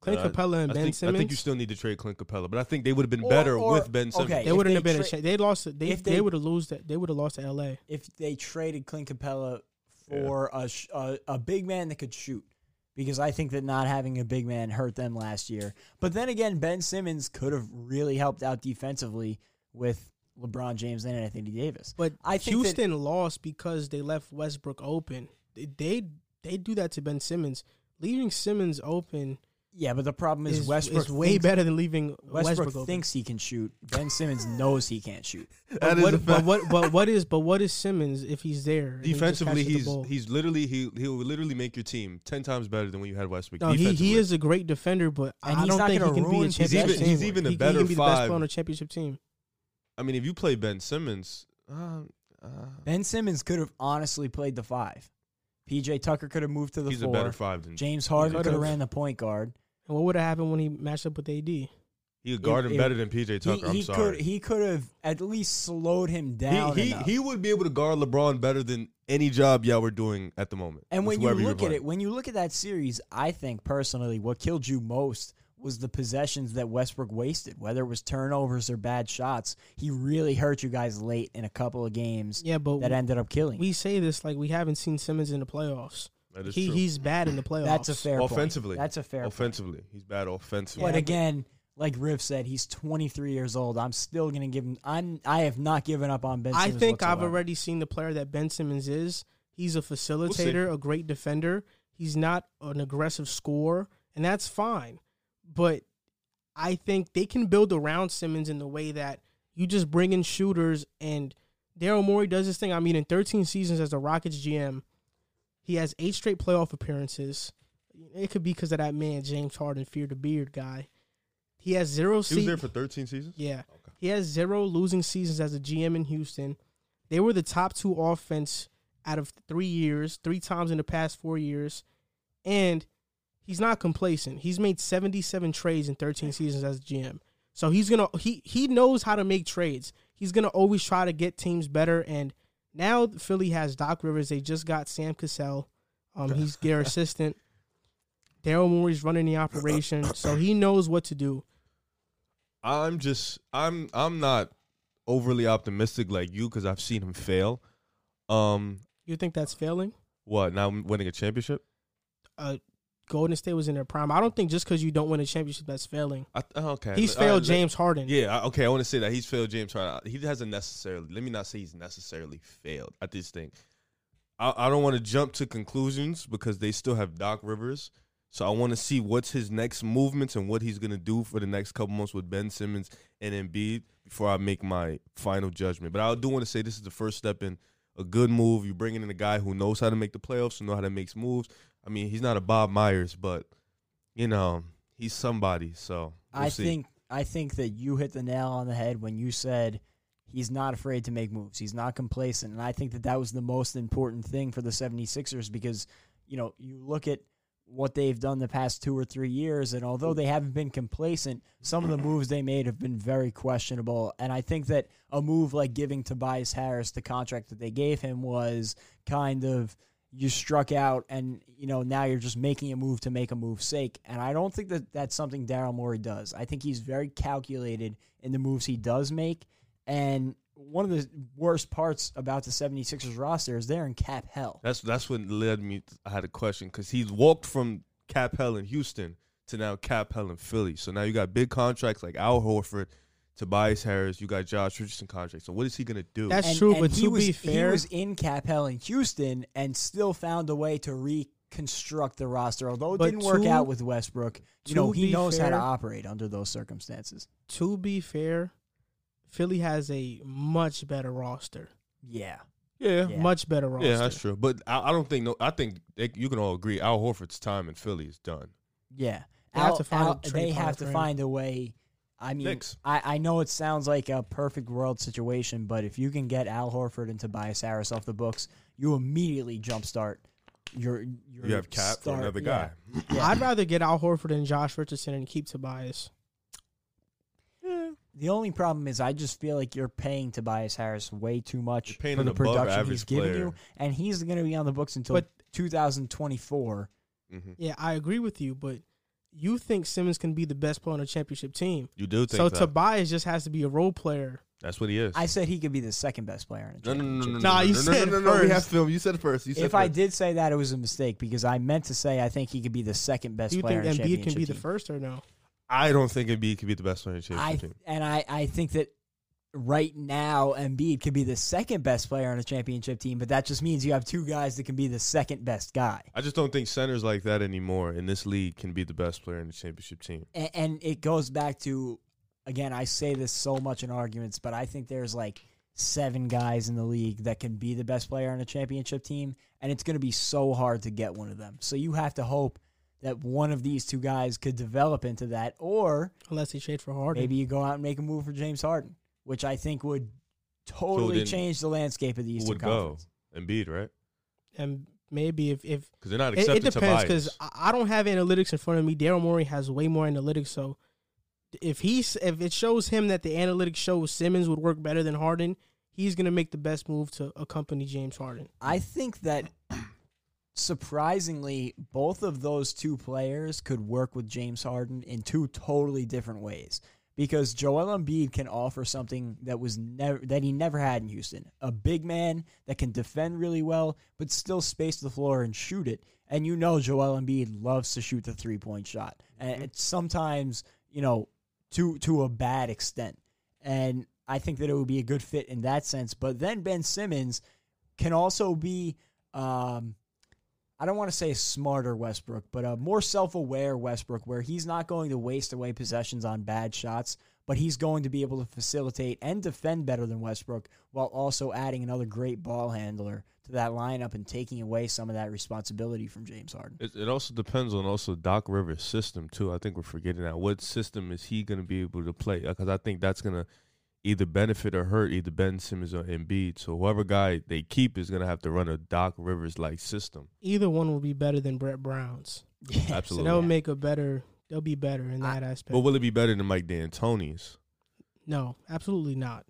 Clint Uh, Capela and I Ben think, Simmons. I think you still need to trade Clint Capela, but I think they would have been Or- better or- with Ben Simmons. okay. they wouldn't they have been. tra- a cha- they lost. They if they, they- would have lost. That they would have lost to L.A. if they traded Clint Capela Yeah. for a, sh- a a big man that could shoot, because I think that not having a big man hurt them last year. But then again, Ben Simmons could have really helped out defensively with LeBron James and Anthony Davis. But I think that- Houston lost because they left Westbrook open. They they, they do that to Ben Simmons. Leaving Simmons open Yeah, but the problem is, is, Westbrook is way thinks, better than leaving Westbrook, Westbrook, open. thinks he can shoot. Ben Simmons knows he can't shoot. But That is a what, but what but what is but what is Simmons if he's there? and he just Defensively, the he's he's literally he he will literally make your team ten times better than when you had Westbrook. no, he, he is a great defender, but And I don't think he can be a ruin championship possession. team. He's even a he, he better can be the best five. player on a championship team. I mean, if you play Ben Simmons, uh, uh, Ben Simmons could have honestly played the five. PJ Tucker could have moved to the he's four. a better five than James Harden could've. ran the point guard. And what would have happened when he matched up with AD? he could guard If- him if- better than PJ He, Tucker. I'm he sorry. could he could have at least slowed him down. he he, he would be able to guard LeBron better than any job y'all were doing at the moment. And when you look at it, when you look at that series, I think personally, what killed you most was the possessions that Westbrook wasted, whether it was turnovers or bad shots. He really hurt you guys late in a couple of games Yeah, but that ended up killing. we say this like we haven't seen Simmons in the playoffs. That is He true. he's bad in the playoffs. That's a fair point. offensively. That's a fair point. offensively, he's bad offensively. But again, like Riv said, he's 23 years old. I'm still gonna give him. I'm. I have not given up on Ben. I Simmons think I've whatsoever. already seen the player that Ben Simmons is. He's a facilitator, a great defender. He's not an aggressive scorer, and that's fine. But I think they can build around Simmons in the way that you just bring in shooters and Daryl Morey does this thing. I mean, in 13 seasons as a Rockets GM, he has eight straight playoff appearances. It could be because of that man, James Harden, fear the beard guy. He has zero he was there for 13 seasons. yeah. Okay. He has zero losing seasons as a GM in Houston. They were the top two offense out of three years, three times in the past four years. And he's not complacent. He's made 77 trades in 13 seasons as a GM. So he's gonna he he knows how to make trades. He's gonna always try to get teams better. And now Philly has Doc Rivers. They just got Sam Cassell. Um, he's their assistant. Daryl Morey's running the operation, so he knows what to do. I'm just I'm I'm not overly optimistic like you because I've seen him fail. Um, You think that's failing? what now? Winning a championship? uh, Golden State was in their prime. I don't think just because you don't win a championship that's failing. I, oh, okay, He's right, failed let- James Harden. Yeah, okay. I want to say that he's failed James Harden. He hasn't necessarily. Let me not say he's necessarily failed. I just think I, I don't want to jump to conclusions because they still have Doc Rivers. So I want to see what's his next movements and what he's gonna do for the next couple months with Ben Simmons and Embiid before I make my final judgment. But I do want to say this is the first step in a good move. You're bringing in a guy who knows how to make the playoffs, who know how to make moves. I mean, he's not a Bob Myers, but you know he's somebody. So we'll I see. think I think that you hit the nail on the head when you said he's not afraid to make moves. He's not complacent. And I think that that was the most important thing for the 76ers because, you know, you look at what they've done the past two or three years, and although they haven't been complacent, some of the moves they made have been very questionable. And I think that a move like giving Tobias Harris the contract that they gave him was kind of you struck out and you know now you're just making a move to make a move's sake and i don't think that that's something daryl morey does i think he's very calculated in the moves he does make and one of the worst parts about the 76ers roster is they're in cap hell That's that's what led me. I had a question because he's walked from Cap Hell in Houston to now Cap Hell in Philly. So now you got big contracts like Al Horford, Tobias Harris. You got Josh Richardson contract. So what is he gonna do? That's and, true, and but he to was, be fair, he was in cap hell in houston and still found a way to reconstruct the roster although it didn't work out with westbrook you know he be knows how to operate under those circumstances to be fair, Philly has a much better roster. yeah Yeah. Yeah. much better roster. Yeah, that's true. But I, I don't think no. I think they, you can all agree Al Horford's time in Philly is done. Yeah, They have to find Al- trade they have to him. find a way. I mean, I, I know it sounds like a perfect world situation, but if you can get Al Horford and Tobias Harris off the books, you immediately jumpstart your your You have cap for another yeah. guy. Yeah. I'd rather get Al Horford and Josh Richardson and keep Tobias. The only problem is I just feel like you're paying Tobias Harris way too much for the production he's giving player. you, and he's going to be on the books until But- 2024. hmm Yeah, I agree with you, but you think Simmons can be the best player on a championship team. You do think So that? Tobias just has to be a role player. That's what he is. I said he could be the second best player in a no, no, no, championship. no, no, Nah, no, you no, said no, no, no, We have film. You said it first. You said If I did say that, it was a mistake because I meant to say I think he could be the second best Do you player think in Embiid can championship be the first or no? I don't think Embiid could be the best player in the I championship team. and I, I think that right now Embiid could be the second best player on a championship team, but that just means you have two guys that can be the second best guy. I just don't think centers like that anymore in this league can be the best player in the championship team. And, and it goes back to again, I say this so much in arguments, but I think there's like seven guys in the league that can be the best player on a championship team, and it's going to be so hard to get one of them. So you have to hope that one of these two guys could develop into that, or Unless he trade for Harden. maybe you go out and make a move for James Harden, which I think would totally then change the landscape of the Who Eastern would go? Conference. Embiid, right? And maybe if, if Because they're not it, accepting it depends Tobias. because I I don't have analytics in front of me. Daryl Morey has way more analytics. So if he's if it shows him that the analytics shows Simmons would work better than Harden, he's gonna make the best move to accompany James Harden. I think that surprisingly, both of those two players could work with James Harden in two totally different ways. Because Joel Embiid can offer something that was never that he never had in Houston. A big man that can defend really well, but still space the floor and shoot it. And you know Joel Embiid loves to shoot the three point shot. And it's sometimes, you know, to to a bad extent. And I think that it would be a good fit in that sense. But then Ben Simmons can also be um, I don't want to say smarter Westbrook, but a more self-aware Westbrook where he's not going to waste away possessions on bad shots, but he's going to be able to facilitate and defend better than Westbrook while also adding another great ball handler to that lineup and taking away some of that responsibility from James Harden. It, it also depends on also Doc Rivers' system too. I think we're forgetting that. What system is he going to be able to play? Because I think that's going to either benefit or hurt either Ben Simmons or Embiid. So whoever guy they keep is going to have to run a Doc Rivers like system. Either one will be better than Brett Brown's. Yeah. So Absolutely. they'll make a better. They'll be better in that aspect. But will it be better than Mike D'Antoni's? no, absolutely not.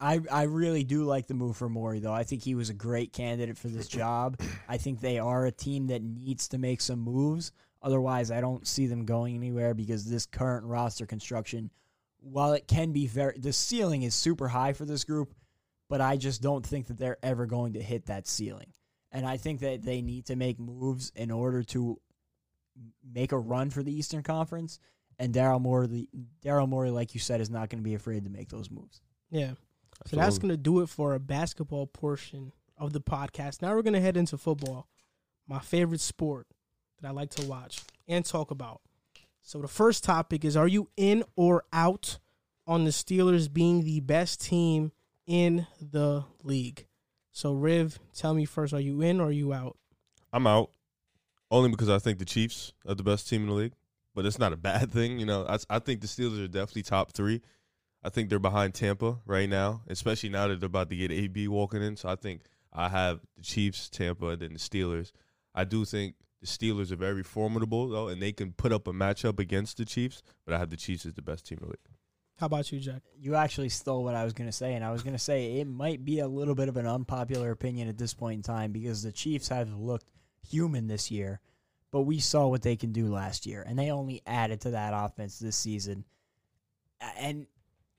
I, I really do like the move for Morey, though. I think he was a great candidate for this job. I think they are a team that needs to make some moves. Otherwise, I don't see them going anywhere because this current roster construction, while it can be very, the ceiling is super high for this group, but I just don't think that they're ever going to hit that ceiling. And I think that they need to make moves in order to make a run for the Eastern Conference. And Daryl Morey, Daryl Morey, like you said, is not going to be afraid to make those moves. Yeah. So that's going to do it for a basketball portion of the podcast. Now we're going to head into football, my favorite sport that I like to watch and talk about. So the first topic is Are you in or out on the Steelers being the best team in the league? So, Riv, tell me first Are you in or are you out? I'm out only because I think the Chiefs are the best team in the league. But it's not a bad thing, you know. I, I think the Steelers are definitely top three. I think they're behind Tampa right now, especially now that they're about to get AB walking in. So I think I have the Chiefs, Tampa, and then the Steelers. I do think the Steelers are very formidable though, and they can put up a matchup against the Chiefs. But I have the Chiefs as the best team in the league. How about you, Jack? You actually stole what I was going to say, and I was going to say it might be a little bit of an unpopular opinion at this point in time because the Chiefs have looked human this year, but we saw what they can do last year, and they only added to that offense this season. And,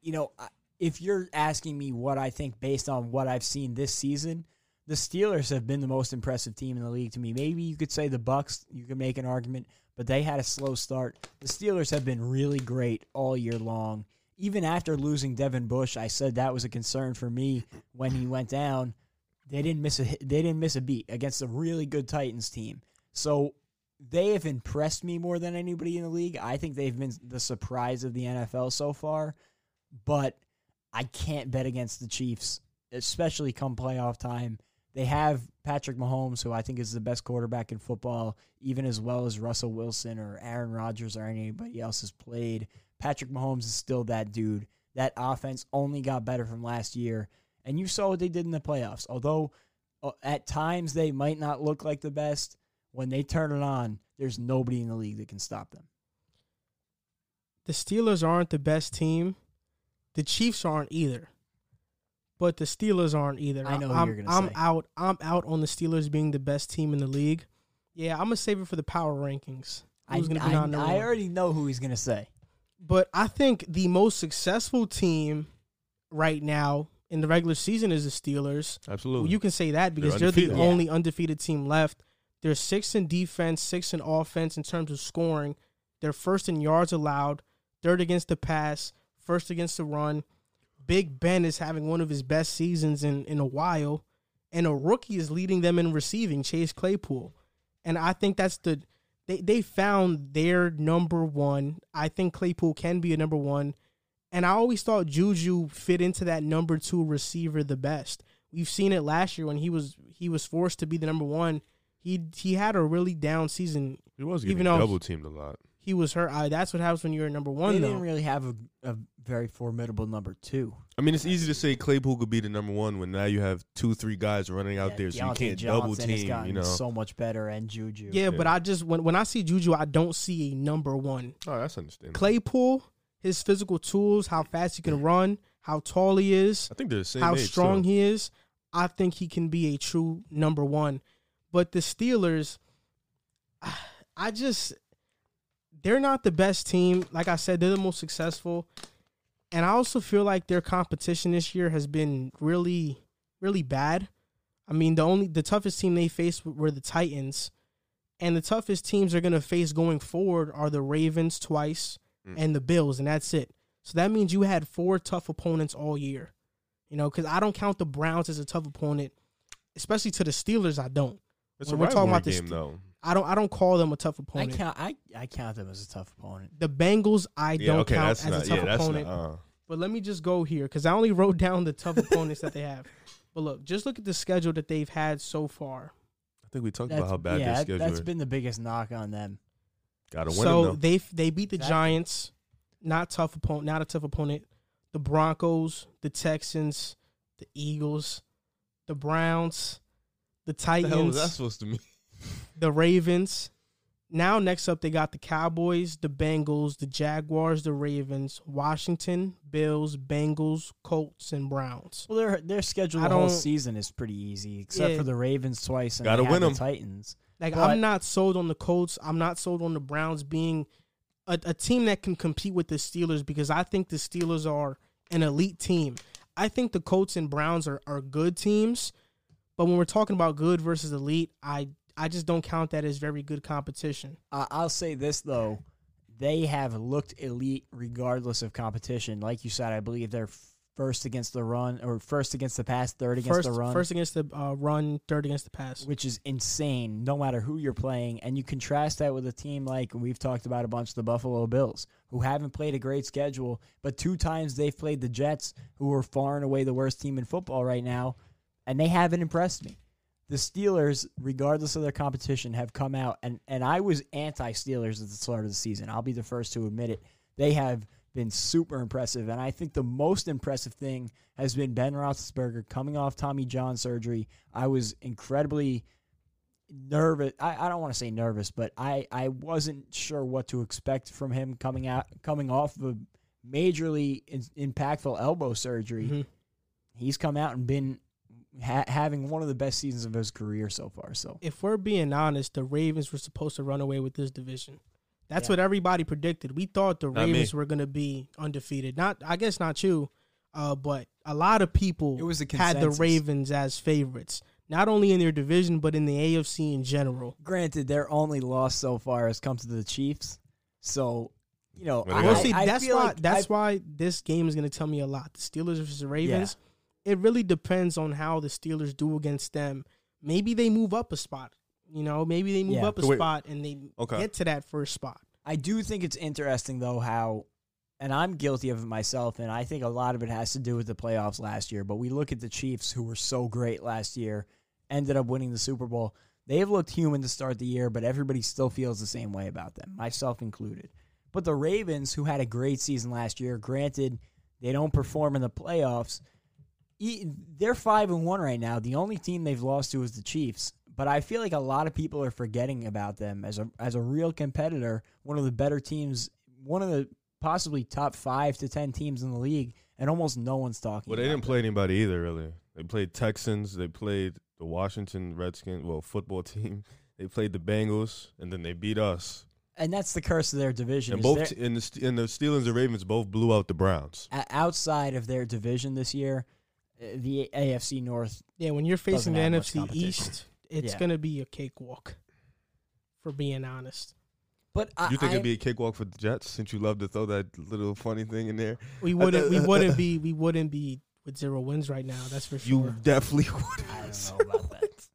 you know, if you're asking me what I think based on what I've seen this season, the Steelers have been the most impressive team in the league to me. Maybe you could say the Bucs, you could make an argument, but they had a slow start. The Steelers have been really great all year long even after losing Devin Bush, I said that was a concern for me when he went down. They didn't miss a they didn't miss a beat against a really good Titans team. So they have impressed me more than anybody in the league. I think they've been the surprise of the NFL so far, but I can't bet against the Chiefs especially come playoff time. They have Patrick Mahomes, who I think is the best quarterback in football, even as well as Russell Wilson or Aaron Rodgers or anybody else has played. Patrick Mahomes is still that dude. That offense only got better from last year. And you saw what they did in the playoffs. Although uh, at times they might not look like the best, when they turn it on, there's nobody in the league that can stop them. The Steelers aren't the best team. The Chiefs aren't either. But the Steelers aren't either. I know I'm, you're gonna I'm say. out. I'm out on the Steelers being the best team in the league. Yeah, I'm gonna save it for the power rankings. I, Who's gonna be I, number I already know who he's going to say. But I think the most successful team right now in the regular season is the Steelers. Absolutely. Well, you can say that because They're they're, the undefeated. Yeah. only undefeated team left. They're six in defense, six in offense in terms of scoring. They're first in yards allowed, third against the pass, first against the run. Big Ben is having one of his best seasons in, in a while, and a rookie is leading them in receiving, Chase Claypool. And I think that's the they they found their number one. I think Claypool can be a number one. And I always thought Juju fit into that number two receiver the best. We've seen it last year when he was he was forced to be the number one. He he had a really down season. he was getting even though- double teamed a lot. He was hurt. I, that's what happens when you're number one. they though. didn't really have a, a very formidable number two. I mean, it's easy to say Claypool could be the number one when now you have two, three guys running out Yeah, there, so you can't double Johnson has team. gotten You know, so much better, and Juju. yeah, but I just when when I see Juju, I don't see a number one. oh, that's understandable. Claypool, his physical tools, how fast he can run, how tall he is, I think they're the same how age, strong too. he is, I think he can be a true number one. But the Steelers, I just, they're not the best team. Like I said, they're the most successful. And I also feel like their competition this year has been really, really bad. I mean, the only, the toughest team they faced were the Titans. And the toughest teams they're going to face going forward are the Ravens twice Mm. and the Bills, and that's it. So that means you had four tough opponents all year. You know, because I don't count the Browns as a tough opponent, especially to the Steelers. I don't. It's when a we're talking about this- game, though. I don't. I don't call them a tough opponent. I opponent. count. I, I count them as a tough opponent. The Bengals, I Yeah, don't okay, count that's as not. a tough yeah, opponent. not. Uh, But let me just go here because I only wrote down the tough opponents that they have. But look, just look at the schedule that they've had so far. I think we talked That's, about how bad yeah, their that- schedule that's is. been the biggest knock on them. Got to win so them, they they beat the Exactly. Giants, not tough opponent, not a tough opponent. The Broncos, the Texans, the Eagles, the Browns, the What the hell was Titans, that supposed to mean? The Ravens. Now next up they got the Cowboys, the Bengals, the Jaguars, the Ravens, Washington, Bills, Bengals, Colts, and Browns. Well, their their schedule the whole season is pretty easy, except Yeah. for the Ravens twice and Gotta they have win the 'em. Titans. Like But- I'm not sold on the Colts. I'm not sold on the Browns being a, a team that can compete with the Steelers because I think the Steelers are an elite team. I think the Colts and Browns are, are good teams, but when we're talking about good versus elite, I I just don't count that as very good competition. Uh, I'll say this though, they have looked elite regardless of competition. Like you said, I believe they're first against the run or first against the pass, third against First, the run, first against the uh, run, third against the pass. which is insane. No matter who you're playing, and you contrast that with a team like we've talked about a bunch, the Buffalo Bills, who haven't played a great schedule, but two times they've played the Jets, who are far and away the worst team in football right now, and they haven't impressed me. The Steelers, regardless of their competition, have come out and and I was anti Steelers at the start of the season. I'll be the first to admit it. They have been super impressive, and I think the most impressive thing has been Ben Roethlisberger coming off Tommy John surgery. I was incredibly nervous. I, I don't want to say nervous, but I, I wasn't sure what to expect from him coming out coming off of a majorly in, impactful elbow surgery. Mhm. He's come out and been ha- having one of the best seasons of his career so far. So If we're being honest, the Ravens were supposed to run away with this division. That's Yeah. what everybody predicted. We thought the Not me. Ravens were going to be undefeated. Not, I guess, not you, uh, but a lot of people It was had the. Ravens as favorites, not only in their division but in the AFC in general. granted, their only loss so far has come to the Chiefs. So you know, Well, they I, Well, see, I that's feel why like that's I- why this game is going to tell me a lot. The Steelers versus the Ravens. It really depends on how the Steelers do against them. Maybe they move up a spot. You know, maybe they move Yeah. up a Wait. spot and they Okay. get to that first spot. I do think it's interesting though how and I'm guilty of it myself, and I think a lot of it has to do with the playoffs last year. But we look at the Chiefs, who were so great last year, ended up winning the Super Bowl. They have looked human to start the year, but everybody still feels the same way about them, myself included. But the Ravens, who had a great season last year, granted they don't perform in the playoffs, they're five and one right now. The only team they've lost to is the Chiefs. But I feel like a lot of people are forgetting about them as a as a real competitor, one of the better teams, one of the possibly top five to ten teams in the league, and almost no one's talking. Well, they didn't play anybody either, really. They played Texans. They played the Washington Redskins, well, football team. They played the Bengals, and then they beat us. and that's the curse of their division. And both and the and the Steelers and Ravens both blew out the Browns. outside of their division this year, the AFC North. Yeah, when you're facing the Doesn't have much NFC. East, it's Yeah. gonna be a cakewalk. For being honest, But I, you think I, it'd be a cakewalk for the Jets since you love to throw that little funny thing in there? we wouldn't we wouldn't be we wouldn't be with zero wins right now. That's for sure. You definitely would. I don't know about that.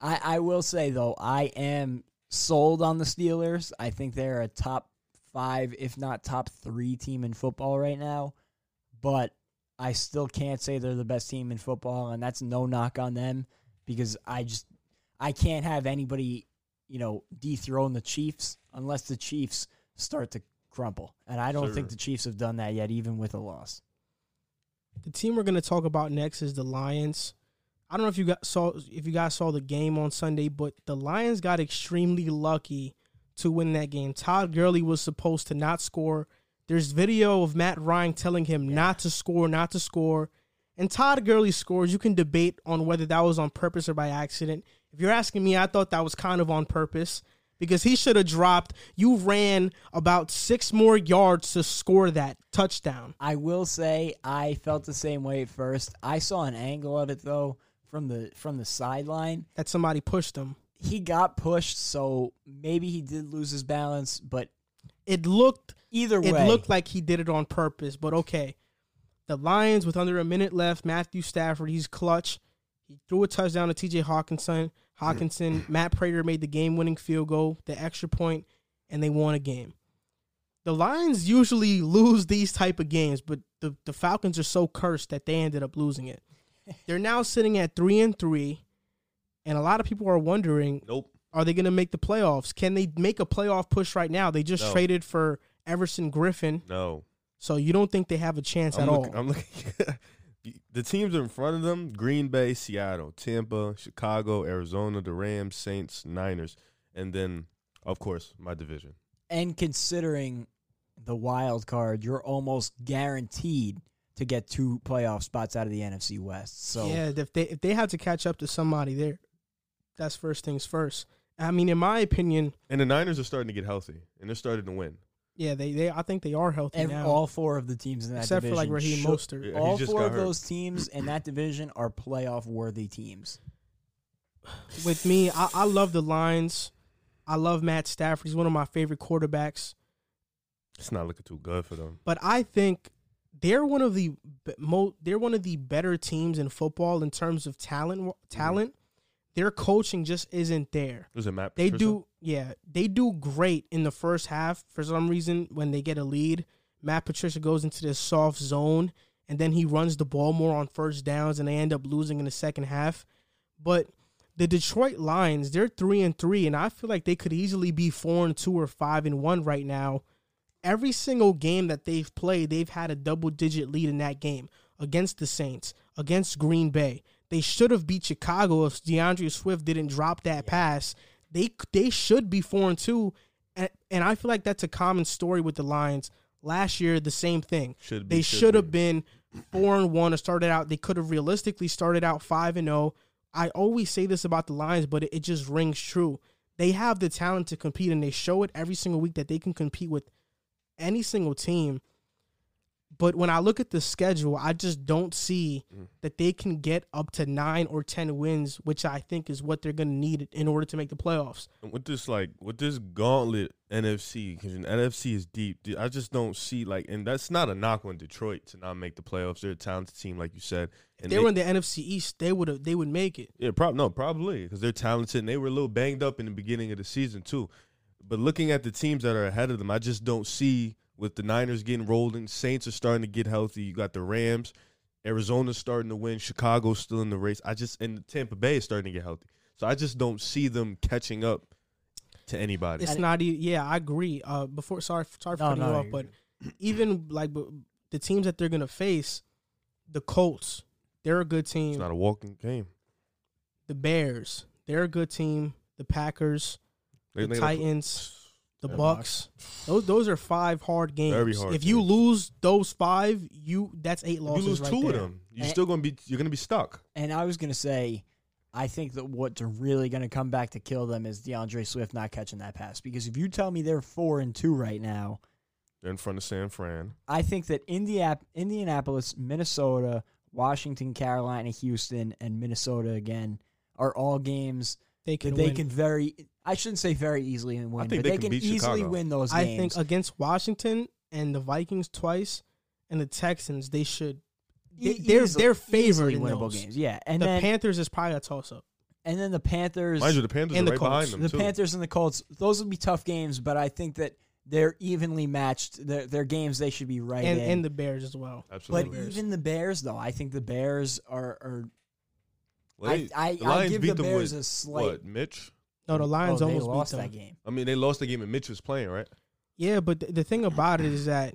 I, I will say though, I am sold on the Steelers. I think they're a top five, if not top three team in football right now. But I still can't say they're the best team in football, and that's no knock on them because I just I can't have anybody, you know, dethrone the Chiefs unless the Chiefs start to crumple. And I don't Sure. think the Chiefs have done that yet, even with a loss. The team we're gonna talk about next is the Lions. I don't know if you got saw if you guys saw the game on Sunday, but the Lions got extremely lucky to win that game. Todd Gurley was supposed to not score. There's video of Matt Ryan telling him not to score, not to score. And Todd Gurley scores. You can debate on whether that was on purpose or by accident. If you're asking me, I thought that was kind of on purpose because he should have dropped. You ran about six more yards to score that touchdown. I will say I felt the same way at first. I saw an angle of it though from the from the sideline. That somebody pushed him. He got pushed, so maybe he did lose his balance. But It looked either way. it looked like he did it on purpose, but okay. The Lions, with under a minute left, Matthew Stafford, he's clutch. He threw a touchdown to T.J. Hockenson. Hockenson, Matt Prater made the game-winning field goal, the extra point, and they won a game. The Lions usually lose these type of games, but the, the Falcons are so cursed that they ended up losing it. They're now sitting at three and three, and a lot of people are wondering Nope. Are they going to make the playoffs? Can they make a playoff push right now? They just No. traded for Everson Griffen, No. so you don't think they have a chance I'm at looking, all? I'm looking. the teams in front of them: Green Bay, Seattle, Tampa, Chicago, Arizona, the Rams, Saints, Niners, and then, of course, my division. and considering the wild card, you're almost guaranteed to get two playoff spots out of the NFC West. So yeah, if they if they have to catch up to somebody there, that's first things first. I mean, in my opinion, And the Niners are starting to get healthy, and they're starting to win. yeah, they, they I think they are healthy ev- now, all four of the teams in that division. except for like Raheem should- Mostert. Yeah, all four of hurt. those teams in that division are playoff worthy teams. With me, I, I love the Lions. I love Matt Stafford. He's one of my favorite quarterbacks. It's not looking too good for them. but I think they're one of the be- mo- they're one of the better teams in football in terms of talent. Mm-hmm. Talent, their coaching just isn't there. Was it Matt? They Patricia? do, yeah, they do great in the first half. For some reason, when they get a lead, Matt Patricia goes into this soft zone, and then he runs the ball more on first downs, and they end up losing in the second half. But the Detroit Lions, they're three and three, and I feel like they could easily be four and two or five and one right now. Every single game that they've played, they've had a double digit lead in that game against the Saints, against Green Bay. They should have beat Chicago if DeAndre Swift didn't drop that pass. They they should be four and two, and, and I feel like that's a common story with the Lions. Last year, the same thing. Should be, They should should be. have been four and one or started out. They could have realistically started out five and zero. I always say this about the Lions, but it, it just rings true. They have the talent to compete, and they show it every single week that they can compete with any single team. But when I look at the schedule, I just don't see Mm. that they can get up to nine or ten wins, which I think is what they're going to need in order to make the playoffs. And with this like with this gauntlet NFC because NFC is deep. dude, I just don't see like, and that's not a knock on Detroit to not make the playoffs. They're a talented team, like you said. If And they were in the NFC East, they would have they would make it. yeah, prob no, probably because they're talented and they were a little banged up in the beginning of the season too. But looking at the teams that are ahead of them, I just don't see with the Niners getting rolling. Saints are starting to get healthy. You got the Rams. Arizona's starting to win. Chicago's still in the race. I just and Tampa Bay is starting to get healthy. So I just don't see them catching up to anybody. It's not. even. Yeah, I agree. Uh, before sorry, sorry for No, cutting no, you off, you're but even like the teams that they're gonna face, the Colts, they're a good team. It's not a walking game. The Bears, they're a good team. The Packers, They- the they gotta- Titans, the Yeah, Bucs. Those those are five hard games. Very hard if you games. lose those five, you that's eight losses. You lose right two there. of them. You're And- still gonna be. You're gonna be stuck. And I was gonna say, I think that what's really gonna come back to kill them is DeAndre Swift not catching that pass. Because if you tell me they're four and two right now, They're in front of San Fran. I think that Indiap- Indianapolis, Minnesota, Washington, Carolina, Houston, and Minnesota again are all games They that can they win. can very. I shouldn't say very easily and win, think but they they, can can, beat easily Chicago. win those I games. think against Washington and the Vikings twice, and the Texans, they should. They, E- they're easily- they're favored easily in winnable those. games. Yeah, and the then Panthers is probably a toss up. and then the Panthers. Mind you, the Panthers and are the right behind Colts. them the too. Panthers and the Colts, those would be tough games, but I think that they're evenly matched. They're, they're games they should be right and in. and the Bears as well. but Absolutely. Bears. even the Bears, though, I think the Bears are. are Well, they- I I, the I give beat the them Bears with a slight. what? Mitch. No, the Lions oh, they almost lost beat them. that game. I mean, they lost the game and Mitch was playing, right? Yeah, but the, the thing about it is that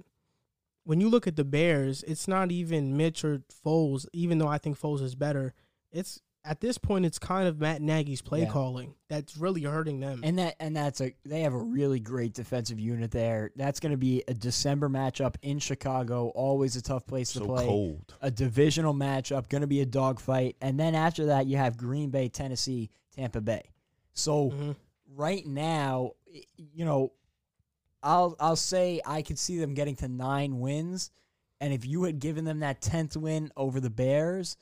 when you look at the Bears, it's not even Mitch or Foles. Even though I think Foles is better, it's at this point it's kind of Matt Nagy's play Yeah. calling that's really hurting them. And that and that's a they have a really great defensive unit there. That's going to be a December matchup in Chicago. Always a tough place to play. cold. A divisional matchup, going to be a dogfight. And then after that, you have Green Bay, Tennessee, Tampa Bay. So Mhm. right now, you know, I'll I'll say I could see them getting to nine wins. And if you had given them that tenth win over the Bears,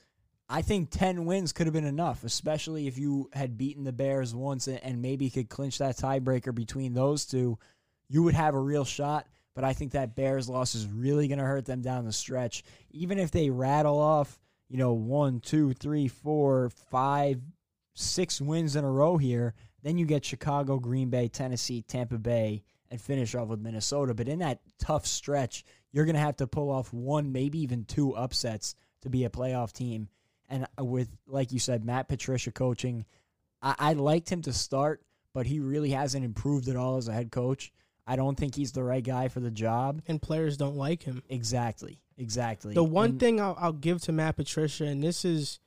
I think ten wins could have been enough, especially if you had beaten the Bears once and, and maybe could clinch that tiebreaker between those two. You would have a real shot. But I think that Bears loss is really going to hurt them down the stretch. Even if they rattle off, you know, one, two, three, four, five, six wins in a row here, then you get Chicago, Green Bay, Tennessee, Tampa Bay, and finish off with Minnesota. But in that tough stretch, you're going to have to pull off one, maybe even two upsets to be a playoff team. And uh, with, like you said, Matt Patricia coaching, I, I liked him to start, but he really hasn't improved at all as a head coach. I don't think he's the right guy for the job. and players don't like him. Exactly. Exactly. The one And- thing I'll, I'll give to Matt Patricia, and this is,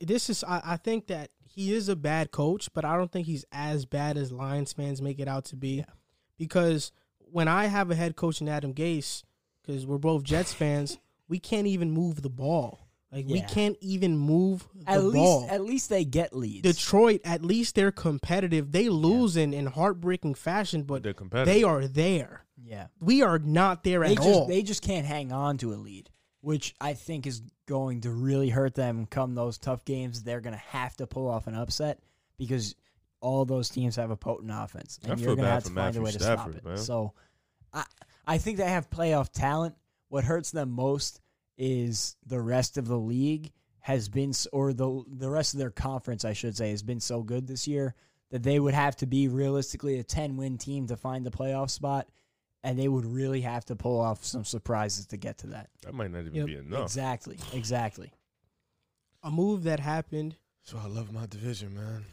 this is, I, I think that he is a bad coach, but I don't think he's as bad as Lions fans make it out to be. Because when I have a head coach in Adam Gase, because we're both Jets fans, we can't even move the ball. Like we can't even move the at least ball. at least they get leads. Detroit, at least they're competitive. They lose in, in heartbreaking fashion, but They're competitive. they are there. yeah. We are not there They at just all. they just can't hang on to a lead, which I think is going to really hurt them come those tough games. They're going to have to pull off an upset because all those teams have a potent offense, and you're going to have to find a way to Stafford, stop it. man. So, I I think they have playoff talent. What hurts them most is the rest of the league has been, or the the rest of their conference, I should say, has been so good this year that they would have to be realistically a ten win team to find the playoff spot, and they would really have to pull off some surprises to get to that. That might not even Yep. be enough. Exactly, exactly. a move that happened So I love my division, man.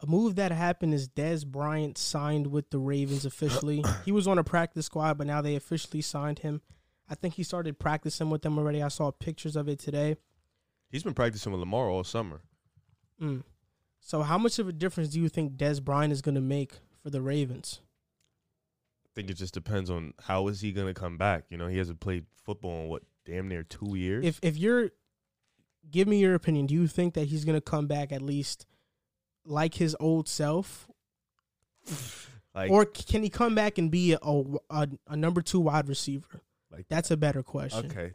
A move that happened is Dez Bryant signed with the Ravens officially. he was on a practice squad, but now they officially signed him. I think he started practicing with them already. I saw pictures of it today. He's been practicing with Lamar all summer. Mm. So, how much of a difference do you think Dez Bryant is going to make for the Ravens? I think it just depends on how is he going to come back. You know, he hasn't played football in what damn near two years. If if you're, give me your opinion. Do you think that he's going to come back at least like his old self, like, or can he come back and be a, a, a number two wide receiver? like That's a better question. okay.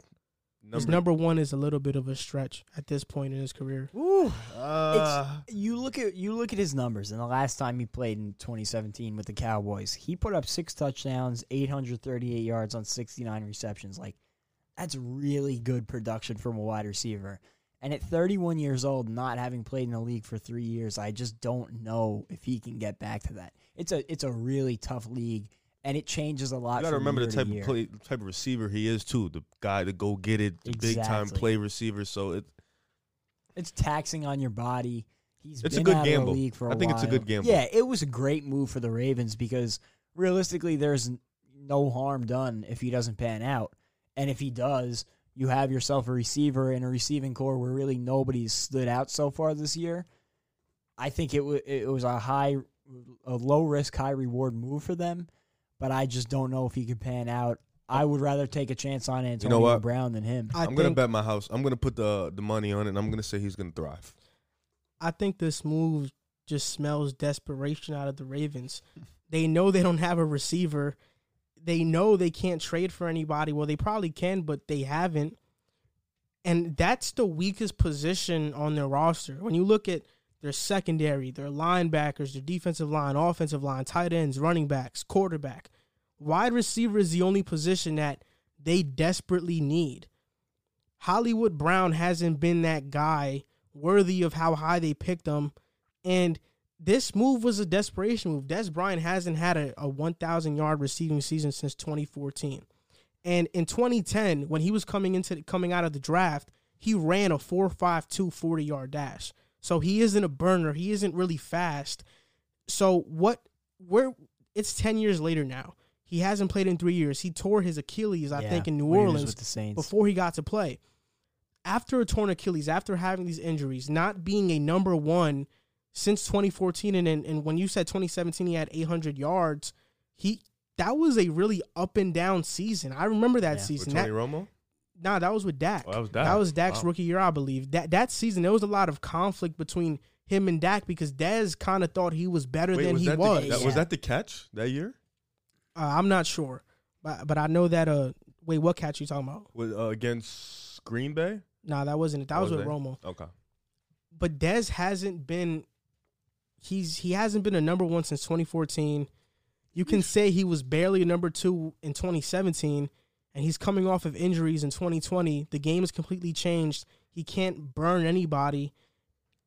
His number one is a little bit of a stretch at this point in his career. Ooh, uh, you look at you look at his numbers. And the last time he played in 2017 with the Cowboys, he put up six touchdowns, 838 yards on 69 receptions. Like that's really good production from a wide receiver. And at 31 years old, not having played in the league for three years, I just don't know if he can get back to that. It's a it's a really tough league, and it changes a lot. You got to remember the type of play, type of receiver he is too. The guy to go get it, the big time play receiver. So it, It's taxing on your body. He's It's a good gamble. of the league for a I think it's a good gamble. Yeah, it was a great move for the Ravens because realistically, there's no harm done if he doesn't pan out, and if he does, you have yourself a receiver and a receiving corps where really nobody's stood out so far this year. I think it wa it was a high, a low risk, high reward move for them, but I just don't know if he could pan out. I would rather take a chance on Antonio what? Brown than him. I I'm gonna think bet my house. I'm gonna put the the money on it. and I'm gonna say he's gonna thrive. I think this move just smells desperation out of the Ravens. They know they don't have a receiver. They know they can't trade for anybody. Well, they probably can, but they haven't. And that's the weakest position on their roster. When you look at their secondary, their linebackers, their defensive line, offensive line, tight ends, running backs, quarterback, wide receiver is the only position that they desperately need. Hollywood Brown hasn't been that guy worthy of how high they picked him. And this move was a desperation move. Dez Bryant hasn't had a, a 1,000 yard receiving season since 2014. And in 2010, when he was coming into coming out of the draft, he ran a 4.52 40 yard dash. So he isn't a burner. He isn't really fast. So what? Where? It's 10 years later now. He hasn't played in three years. He tore his Achilles, I Yeah, think, in New when he was Orleans with the before he got to play. After a torn Achilles, after having these injuries, not being a number one since 2014, and and, and when you said 2017, he had 800 yards. He that was a really up and down season. I remember that Yeah. season. With That, Tony Romo. Nah, that was with Dak. Oh, that was Dak. That was Dak's Wow. rookie year, I believe. That that season, there was a lot of conflict between him and Dak because Dez kind of thought he was better Wait, than was he that was. The, that, Yeah. Was that the catch that year? uh, I'm not sure, but but I know that. Uh, wait, what catch you talking about? With, uh, against Green Bay. Nah, that wasn't it. That Oh, was was with they? Romo. Okay. but Dez hasn't been he's he hasn't been a number one since 2014. You can say he was barely a number two in 2017, and he's coming off of injuries in 2020. The game has completely changed. He can't burn anybody.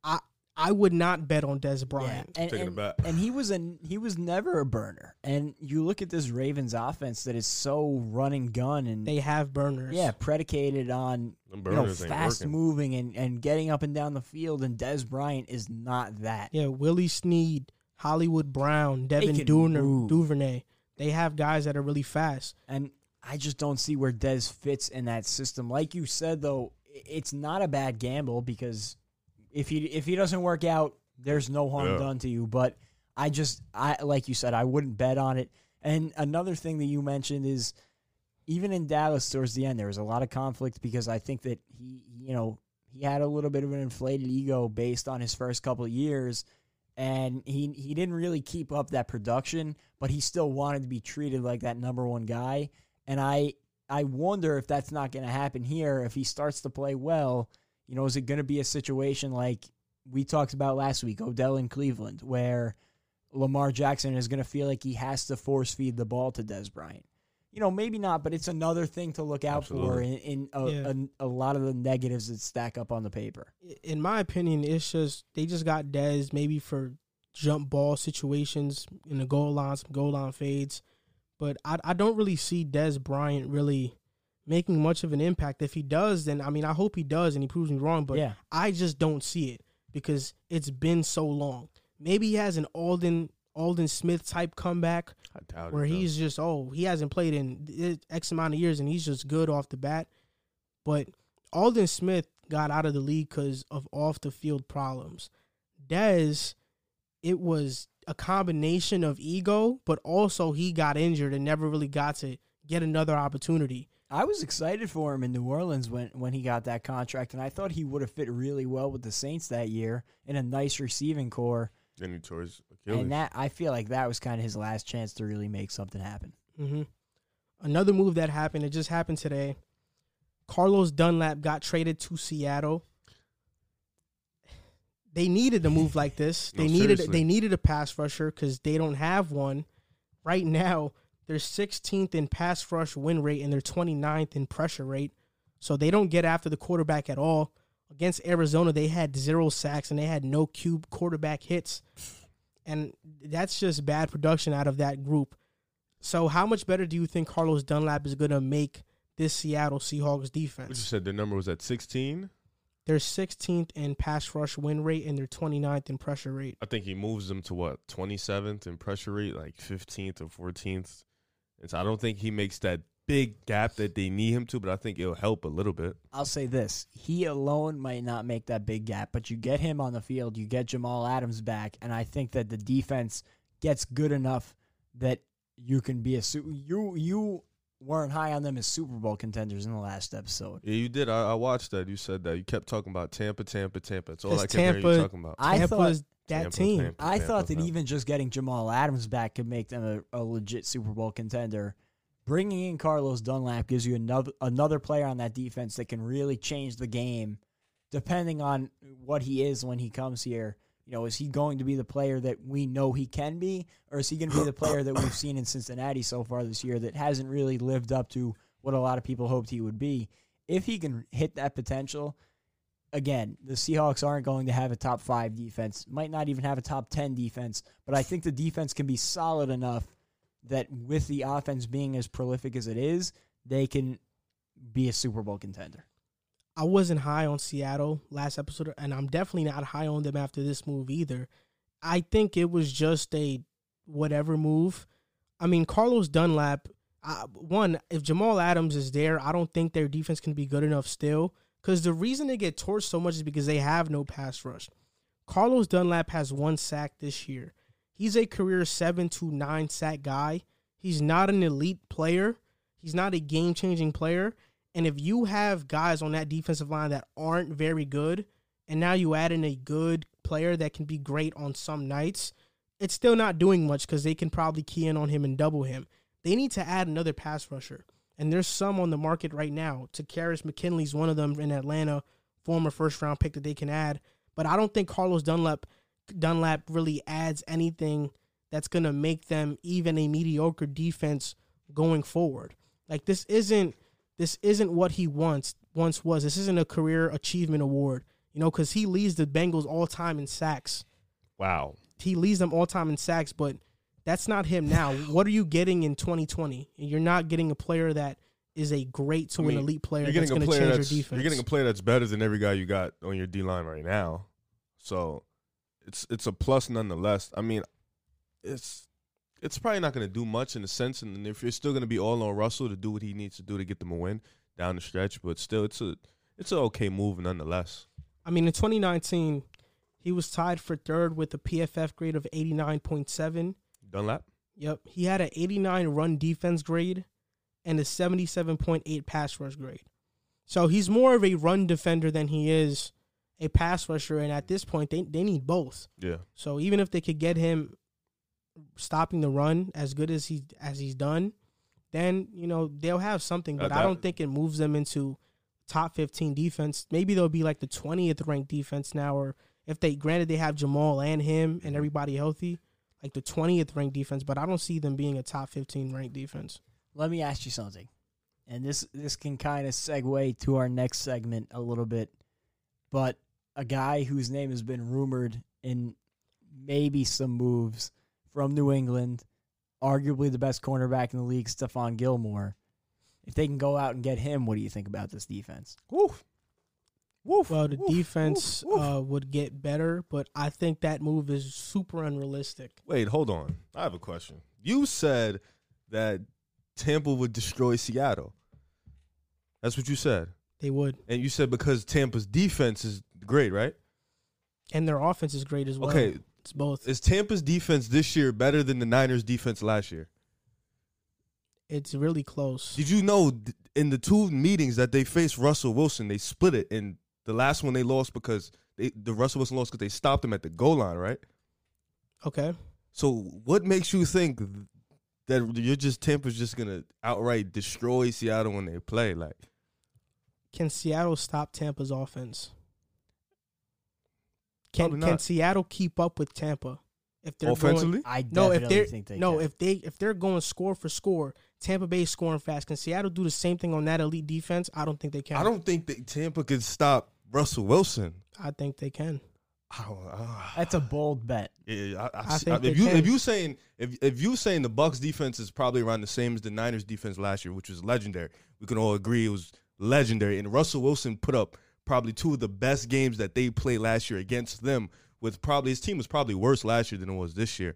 I I would not bet on Dez Bryant. and, Taking it and, back. and he was a he was never a burner. And you look at this Ravens offense that is so run and gun and They have burners. yeah, predicated on Them you know burners ain't fast working. moving and, and getting up and down the field. And Dez Bryant is not that. yeah. Willie Snead, Hollywood Brown, Devin can Duvernay, move. Duvernay. They have guys that are really fast. And I just don't see where Dez fits in that system. Like you said, though, it's not a bad gamble because if he if he doesn't work out, there's no harm Yeah. done to you. But I just I like you said, I wouldn't bet on it. And another thing that you mentioned is even in Dallas towards the end, there was a lot of conflict because I think that he you know he had a little bit of an inflated ego based on his first couple of years. And he he didn't really keep up that production, but he still wanted to be treated like that number one guy. And I I wonder if that's not going to happen here. If he starts to play well, you know, is it going to be a situation like we talked about last week, Odell in Cleveland, where Lamar Jackson is going to feel like he has to force feed the ball to Dez Bryant? You know, maybe not, but it's another thing to look out for in, in a, Yeah. a, a lot of the negatives that stack up on the paper. in my opinion, it's just they just got Dez maybe for jump ball situations in the goal line, some goal line fades. But I I don't really see Dez Bryant really making much of an impact. If he does, then I mean I hope he does and he proves me wrong. But yeah, I just don't see it because it's been so long. Maybe he has an Aldon Aldon Smith type comeback I doubt where it. he's just oh he hasn't played in X amount of years and he's just good off the bat. But Aldon Smith got out of the league because of off the field problems. Dez, it was a combination of ego, but also he got injured and never really got to get another opportunity. I was excited for him in New Orleans when, when he got that contract, and I thought he would have fit really well with the Saints that year in a nice receiving corps. Then he tore his Achilles. And that I feel like that was kind of his last chance to really make something happen. hmm Another move that happened, it just happened today. Carlos Dunlap got traded to Seattle. They needed a move like this. No, They needed seriously. they needed a pass rusher because they don't have one right now. They're 16th in pass rush win rate and they're 29th in pressure rate. So they don't get after the quarterback at all. Against Arizona, they had zero sacks and they had no cube quarterback hits. And that's just bad production out of that group. So how much better do you think Carlos Dunlap is going to make this Seattle Seahawks What you defense? said the number was at 16. They're 16th in pass rush win rate and they're 29th in pressure rate. I think he moves them to what 27th in pressure rate, like 15th or 14th. And so I don't think he makes that big gap that they need him to, but I think it'll help a little bit. I'll say this: he alone might not make that big gap, but you get him on the field, you get Jamal Adams back, and I think that the defense gets good enough that you can be a su- you you weren't high on them as Super Bowl contenders in the last episode. Yeah, you did. I, I watched that. You said that. You kept talking about Tampa, Tampa, Tampa. That's all I Because kept hearing you talking about. I Tampa thought that Tampa, team. Tampa, I Tampa, thought that Tampa. even just getting Jamal Adams back could make them a, a legit Super Bowl contender. Bringing in Carlos Dunlap gives you another another player on that defense that can really change the game, depending on what he is when he comes here. You know, is he going to be the player that we know he can be, or is he going to be the player that we've seen in Cincinnati so far this year that hasn't really lived up to what a lot of people hoped he would be? If he can hit that potential, again, the Seahawks aren't going to have a top five defense, might not even have a top 10 defense, but I think the defense can be solid enough that with the offense being as prolific as it is, they can be a Super Bowl contender. I wasn't high on Seattle last episode, and I'm definitely not high on them after this move either. I think it was just a whatever move. I mean, Carlos Dunlap. One, if Jamal Adams is there, I don't think their defense can be good enough still. Because the reason they get torched so much is because they have no pass rush. Carlos Dunlap has one sack this year. He's a career seven to nine sack guy. He's not an elite player. He's not a game changing player. And if you have guys on that defensive line that aren't very good, and now you add in a good player that can be great on some nights, it's still not doing much because they can probably key in on him and double him. They need to add another pass rusher. And there's some on the market right now. Takkarist McKinley's one of them in Atlanta, former first round pick that they can add. But I don't think Carlos Dunlap Dunlap really adds anything that's gonna make them even a mediocre defense going forward. Like this isn't this isn't what he once once was. This isn't a career achievement award, you know, because he leads the Bengals all time in sacks. Wow. He leads them all time in sacks, but that's not him now. what are you getting in 2020? You're not getting a player that is a great to I an elite player You're getting a going to change your defense. you're getting a player that's better than every guy you got on your D line right now. So it's it's a plus nonetheless. I mean, it's it's probably not going to do much in a sense, and if you're still going to be all on Russell to do what he needs to do to get them a win down the stretch, but still, it's a it's an okay move nonetheless. I mean, in 2019, he was tied for third with a PFF grade of 89.7. Dunlap. Yep. He had an 89 run defense grade and a 77.8 pass rush grade. So he's more of a run defender than he is a pass rusher. And at this point, they, they need both. Yeah. So even if they could get him stopping the run as good as he as he's done, then you know they'll have something. Uh, But I don't think it moves them into top fifteen defense. Maybe they'll be like the twentieth ranked defense now, or if they granted they have Jamal and him Mm-hmm. and everybody healthy, like the twentieth ranked defense. But I don't see them being a top fifteen ranked defense. Let me ask you something. And this this can kind of segue to our next segment a little bit. But a guy whose name has been rumored in maybe some moves from New England, arguably the best cornerback in the league, Stephon Gilmore. If they can go out and get him, what do you think about this defense? Woof. Woof. Well, the woof, defense woof, woof. Uh, would get better, but I think that move is super unrealistic. Wait, hold on. I have a question. You said that Tampa would destroy Seattle. That's what you said. They would, And you said because Tampa's defense is great, right? and their offense is great as well. Okay. It's both. Is Tampa's defense this year better than the Niners' defense last year? It's really close. Did you know in the two meetings that they faced Russell Wilson, they split it, and the last one they lost because they, the Russell Wilson lost because they stopped him at the goal line, right? Okay. So what makes you think that you're just Tampa's just gonna outright destroy Seattle when they play? Like Can Seattle stop Tampa's offense? Can Probably can not. Seattle keep up with Tampa? If they're offensively, I going, no, if definitely they're think they no, can. if they if they're going score for score, Tampa Bay scoring fast. Can Seattle do the same thing on that elite defense? I don't think they can. I don't think that Tampa can stop Russell Wilson. I think they can. I don't- ah. That's a bold bet. Yeah, I, I, I see- think if you can. if you saying if if you saying the Bucs defense is probably around the same as the Niners defense last year, which was legendary, we can all agree it was legendary. And Russell Wilson put up probably two of the best games that they played last year against them. With probably his team was probably worse last year than it was this year.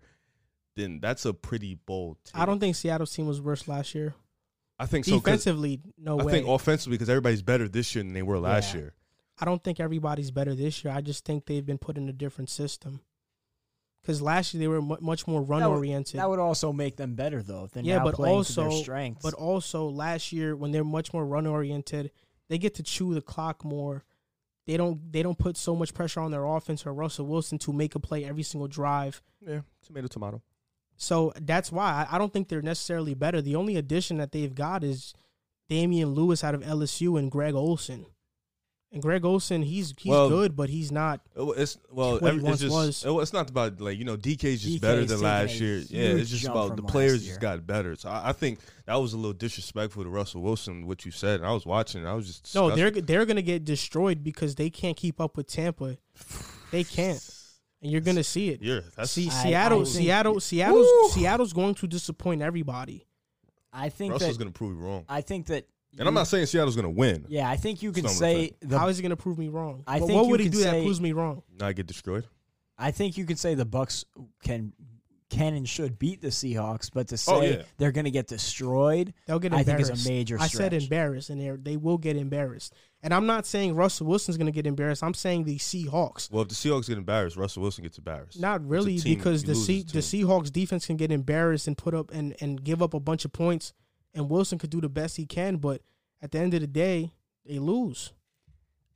Then that's a pretty bold. Take. I don't think Seattle's team was worse last year. I think so. 'cause Defensively, no I way. think offensively because everybody's better this year than they were last Yeah. year. I don't think everybody's better this year. I just think they've been put in a different system. Because last year they were mu- much more run That would- oriented. That would also make them better though. If yeah, now but playing to also, their strengths. but also last year when they're much more run oriented, they get to chew the clock more. They don't they don't put so much pressure on their offense or Russell Wilson to make a play every single drive. Yeah, tomato, tomato. So that's why I, I don't think they're necessarily better. The only addition that they've got is Damien Lewis out of LSU and Greg Olsen. And Greg Olsen, he's he's Well, good, but he's not. It's well, What he every- once it's just was. it's not about like you know DK's just DK better than taking last year. Yeah, it's just about the players just got better. So I, I think that was a little disrespectful to Russell Wilson what you said. And I was watching. And I was just No, they're they're gonna get destroyed because they can't keep up with Tampa. They can't, and you're gonna see it. yeah. That's See, I- Seattle, I think- Seattle, Seattle's Woo! Seattle's going to disappoint everybody. I think Russell's that gonna prove wrong. I think that And I'm not saying Seattle's gonna win. Yeah, I think you can say the How is he gonna prove me wrong? I But think what would he can do that say- proves me wrong? Not get destroyed. I think you can say the Bucs can can and should beat the Seahawks, but to oh, say Oh, yeah. they're going to get destroyed, They'll get I think embarrassed. is a major I said embarrassed, and they they will get embarrassed. And I'm not saying Russell Wilson's gonna get embarrassed. I'm saying the Seahawks. Well, if the Seahawks get embarrassed, Russell Wilson gets embarrassed. Not really, because the C, the. Seahawks defense can get embarrassed and put up and, and give up a bunch of points, and Wilson could do the best he can, but at the end of the day, they lose.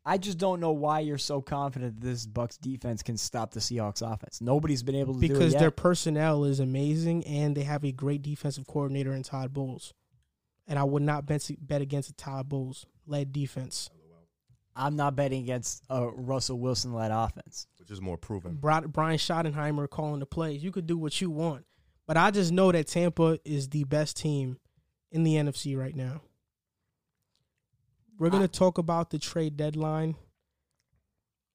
I just don't know why you're so confident that this Bucs defense can stop the Seahawks offense. Nobody's been able to do it because yet. their personnel is amazing and they have a great defensive coordinator in Todd Bowles. And I would not bet, bet against a Todd Bowles led defense. I'm not betting against a Russell Wilson led offense. which is more proven. Brian Schottenheimer calling the plays. You could do what you want, but I just know that Tampa is the best team in the NFC right now. We're gonna talk about the trade deadline.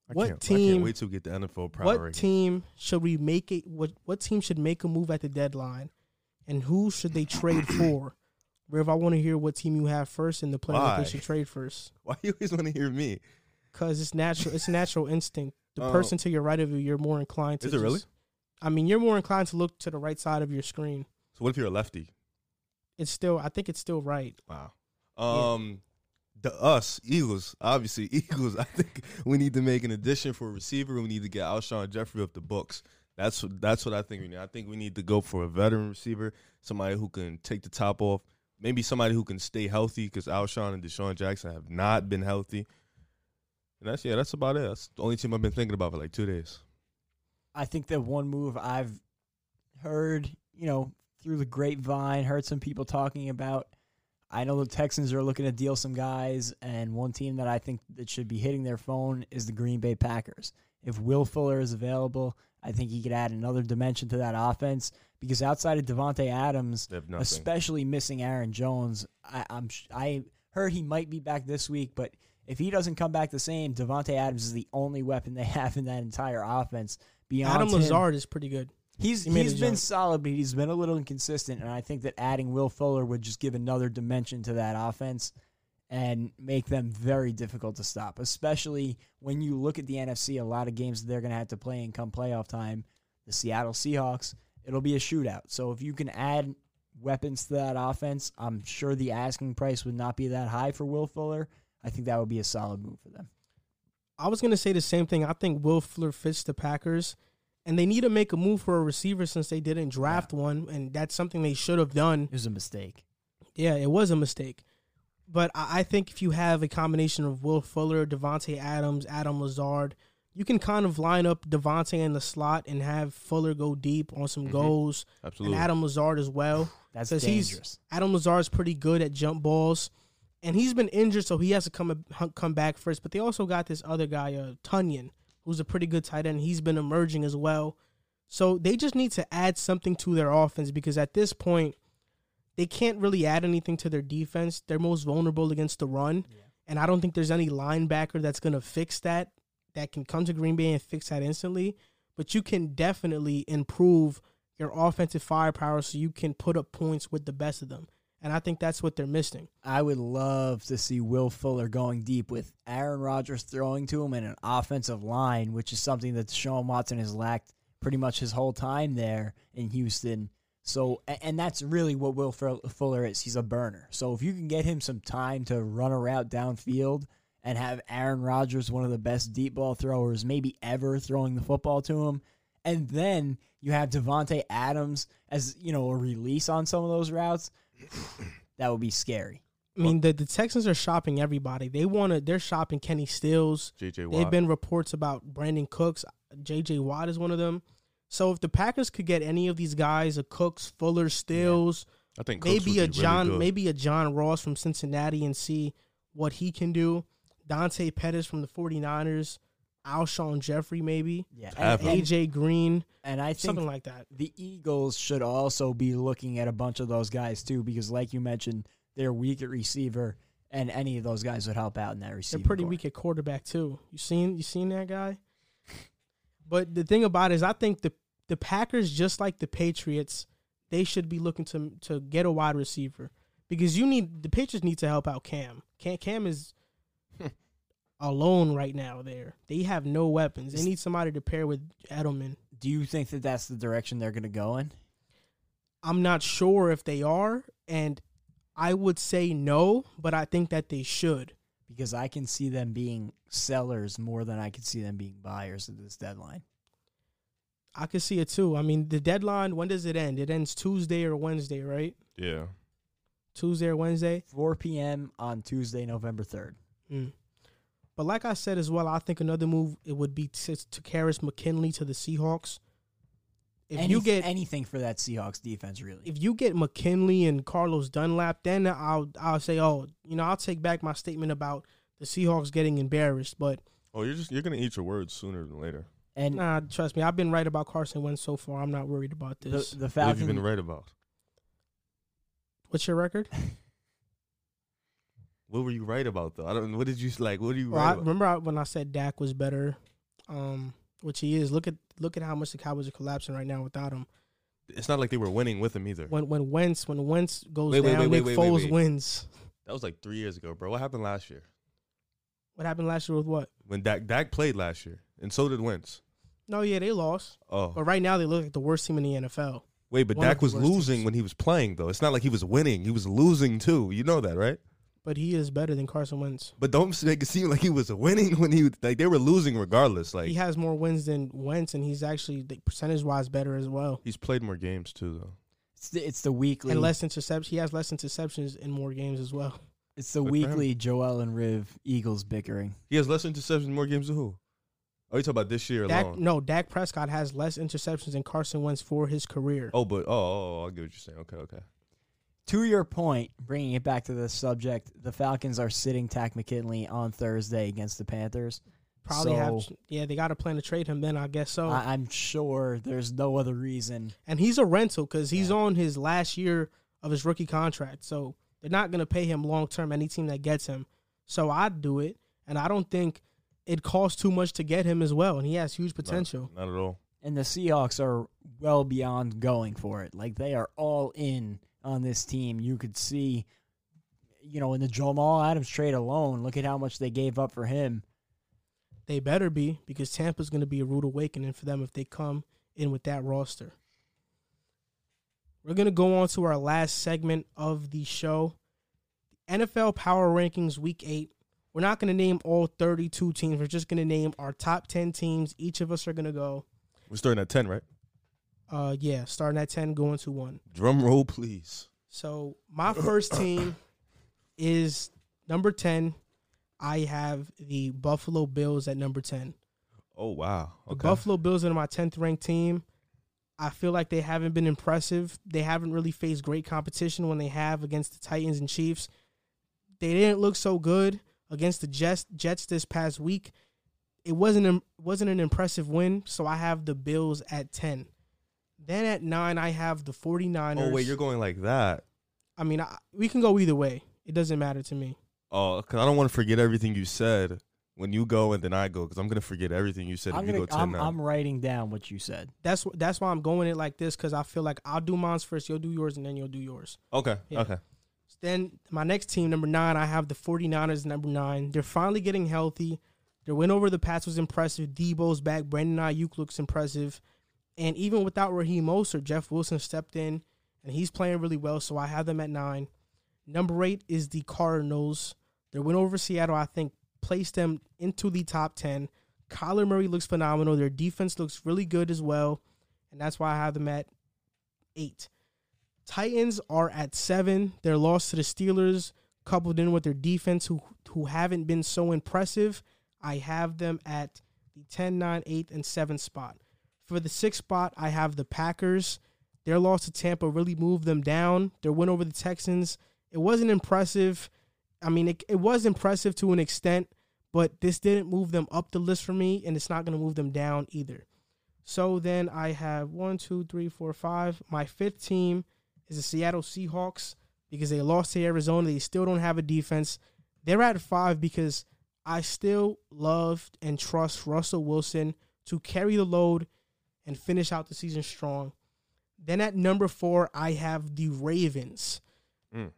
I What can't, I can't wait to get the NFL power What rankings. team should we make it? What what team should make a move at the deadline, and who should they trade for? Riv, I want to hear what team you have first and the player that Why? they should trade first. Why you always want to hear me? Cause it's natural. It's natural instinct. The Oh. person to your right of you, you're more inclined to. Is it really? I mean, you're more inclined to look to the right side of your screen. So what if you're a lefty? It's still. I think it's still right. Wow. Um, the us Eagles, obviously Eagles. I think we need to make an addition for a receiver. We need to get Alshon Jeffery off the books. That's what that's what I think we need. I think we need to go for a veteran receiver, somebody who can take the top off. Maybe somebody who can stay healthy because Alshon and DeSean Jackson have not been healthy. And that's yeah, that's about it. That's the only team I've been thinking about for like two days. I think that one move I've heard, you know, through the grapevine, heard some people talking about. I know the Texans are looking to deal some guys, and one team that I think that should be hitting their phone is the Green Bay Packers. If Will Fuller is available, I think he could add another dimension to that offense because outside of Davante Adams, They have nothing. especially missing Aaron Jones, I, I'm I heard he might be back this week, but if he doesn't come back the same, Davante Adams is the only weapon they have in that entire offense. Beyond Adam him, Lazard is pretty good. He's he made he's a been jump. solid, but he's been a little inconsistent, and I think that adding Will Fuller would just give another dimension to that offense and make them very difficult to stop. Especially when you look at the NFC, a lot of games that they're going to have to play in come playoff time. The Seattle Seahawks, it'll be a shootout. So if you can add weapons to that offense, I'm sure the asking price would not be that high for Will Fuller. I think that would be a solid move for them. I was gonna say the same thing. I think Will Fuller fits the Packers, and they need to make a move for a receiver since they didn't draft one, and that's something they should have done. It was a mistake. Yeah, it was a mistake. But I I think if you have a combination of Will Fuller, Davante Adams, Adam Lazard, you can kind of line up Davante in the slot and have Fuller go deep on some Mhm. goals, Absolutely. and Adam Lazard as well. That's 'Cause he's- dangerous. Adam Lazard's pretty good at jump balls, and he's been injured, so he has to come come back first. But they also got this other guy, uh, Tonyan, who's a pretty good tight end. He's been emerging as well. So they just need to add something to their offense because at this point, they can't really add anything to their defense. They're most vulnerable against the run, and I don't think there's any linebacker that's going to fix that. That can come to Green Bay and fix that instantly. but you can definitely improve your offensive firepower so you can put up points with the best of them. And I think that's what they're missing. I would love to see Will Fuller going deep with Aaron Rodgers throwing to him and an offensive line, which is something that Deshaun Watson has lacked pretty much his whole time there in Houston. So, and that's really what Will Fuller is. He's a burner. So, if you can get him some time to run a route downfield and have Aaron Rodgers, one of the best deep ball throwers maybe ever, throwing the football to him, and then you have Davante Adams as you know a release on some of those routes, that would be scary. I mean, the, the Texans are shopping everybody. They want to. They're shopping Kenny Stills. JJ Watt. They've been reports about Brandin Cooks. JJ Watt is one of them. So if the Packers could get any of these guys, a Cooks, Fuller, Stills, I think Cooks maybe would a be John, really maybe a John Ross from Cincinnati, and see what he can do. Dante Pettis from the 49ers, Alshon Jeffery, maybe Yeah, and, and, AJ Green, and I think something like that. the Eagles should also be looking at a bunch of those guys too, because like you mentioned, they're weak at receiver, and any of those guys would help out in that receiver. They're pretty core. weak at quarterback too. You seen you seen that guy? But the thing about it is, I think the the Packers, just like the Patriots, they should be looking to to get a wide receiver because you need the Patriots need to help out Cam. Cam, Cam is alone right now. There, they have no weapons. They need somebody to pair with Edelman. Do you think that that's the direction they're going to go in? I'm not sure if they are, and I would say no, but I think that they should. Because I can see them being sellers more than I can see them being buyers at this deadline. I could see it too. I mean, the deadline. When does it end? It ends Tuesday or Wednesday, right? Yeah. Tuesday or Wednesday. 4 p.m. on Tuesday, November 3rd. Mm. But like I said as well, I think another move it would be to, to Karras McKinley to the Seahawks. If Any- you get anything for that Seahawks defense, really. if you get McKinley and Carlos Dunlap, then I'll I'll say, oh, you know, I'll take back my statement about the Seahawks getting embarrassed. But Oh, you're just you're gonna eat your words sooner than later. and nah, trust me, I've been right about Carson Wentz so far. I'm not worried about the, this. the What have you Falcons. been right about? What's your record? What were you right about though? I don't. What did you like? What do you Well, right I about? remember I- when I said Dak was better, um, which he is. Look at look at how much the Cowboys are collapsing right now without him. It's not like they were winning with him either. When when Wentz when Wentz goes Wait, down, wait, wait, Nick Foles wins. That was like three years ago, bro. What happened last year? What happened last year with what? When Dak Dak played last year, and so did Wentz. No, yeah, they lost, Oh, but right now they look like the worst team in the NFL. wait, but one Dak was losing teams. when he was playing though. It's not like he was winning; he was losing too. You know that, right? But he is better than Carson Wentz. But don't make it seem like he was winning when he like they were losing regardless. Like he has more wins than Wentz, and he's actually percentage wise better as well. he's played more games too, though. It's the, it's the weekly. And less interceptions. He has less interceptions in more games as well. it's the Good weekly Joel and Riv Eagles bickering. He has less interceptions, in more games than who? Oh, you talking about this year Dak, alone? no, Dak Prescott has less interceptions than Carson Wentz for his career. Oh, but oh, oh, oh, I get what you're saying. Okay, okay. To your point, bringing it back to the subject, the Falcons are sitting Takk McKinley on Thursday against the Panthers. Probably have. Yeah, they got to plan to trade him. Then I guess so. I, I'm sure there's no other reason. and he's a rental because he's on his last year of his rookie contract. So they're not going to pay him long term. Any team that gets him. So I'd do it, and I don't think it costs too much to get him as well. And he has huge potential. Not, not at all. And the Seahawks are well beyond going for it. Like they are all in on this team. You could see, you know, in the Jamal Adams trade alone, look at how much they gave up for him. They better be because Tampa's going to be a rude awakening for them if they come in with that roster. We're going to go on to our last segment of the show NFL Power Rankings Week 8. We're not going to name all 32 teams. We're just going to name our top 10 teams. Each of us are going to go, We're starting at ten, right? Uh, yeah, starting at 10, going to 1. Drum roll, please. So my first team is number 10. I have the Buffalo Bills at number 10. Oh wow. The Buffalo Bills are my 10th ranked team. I feel like they haven't been impressive. They haven't really faced great competition when they have against the Titans and Chiefs. They didn't look so good against the Jets, Jets this past week. It wasn't a, wasn't an impressive win, so I have the Bills at 10. Then at 9 I have the 49ers. Oh wait, you're going like that. I mean, I, we can go either way. It doesn't matter to me. Oh, because I don't want to forget everything you said. when you go and then I go because I'm gonna forget everything you said I'm, if gonna, go 10 I'm, now. I'm writing down what you said. That's that's why I'm going it like this because I feel like I'll do mine first, you'll do yours, and then you'll do yours. okay, Yeah. okay. Then my next team, number nine, I have the 49ers, number nine. They're finally getting healthy. Their win over the Pats was impressive. Debo's back. Brandon Aiyuk looks impressive. And even without Raheem Mostert, Jeff Wilson stepped in, and he's playing really well, so I have them at nine. Number eight is the Cardinals. Their win over Seattle, I think, placed them into the top 10. Kyler Murray looks phenomenal. Their defense looks really good as well, and that's why I have them at eight. Titans are at seven. Their loss to the Steelers, coupled in with their defense, who who haven't been so impressive, I have them at the 10, 9, 8, and 7 spot. For the sixth spot, I have the Packers. Their loss to Tampa really moved them down. Their win over the Texans, it wasn't impressive. I mean, it, it was impressive to an extent, but this didn't move them up the list for me, and it's not going to move them down either. So then I have one, two, three, four, five. My fifth team is the Seattle Seahawks because they lost to Arizona. They still don't have a defense. They're at five because I still love and trust Russell Wilson to carry the load and finish out the season strong. Then at number four, I have the Ravens. Mm.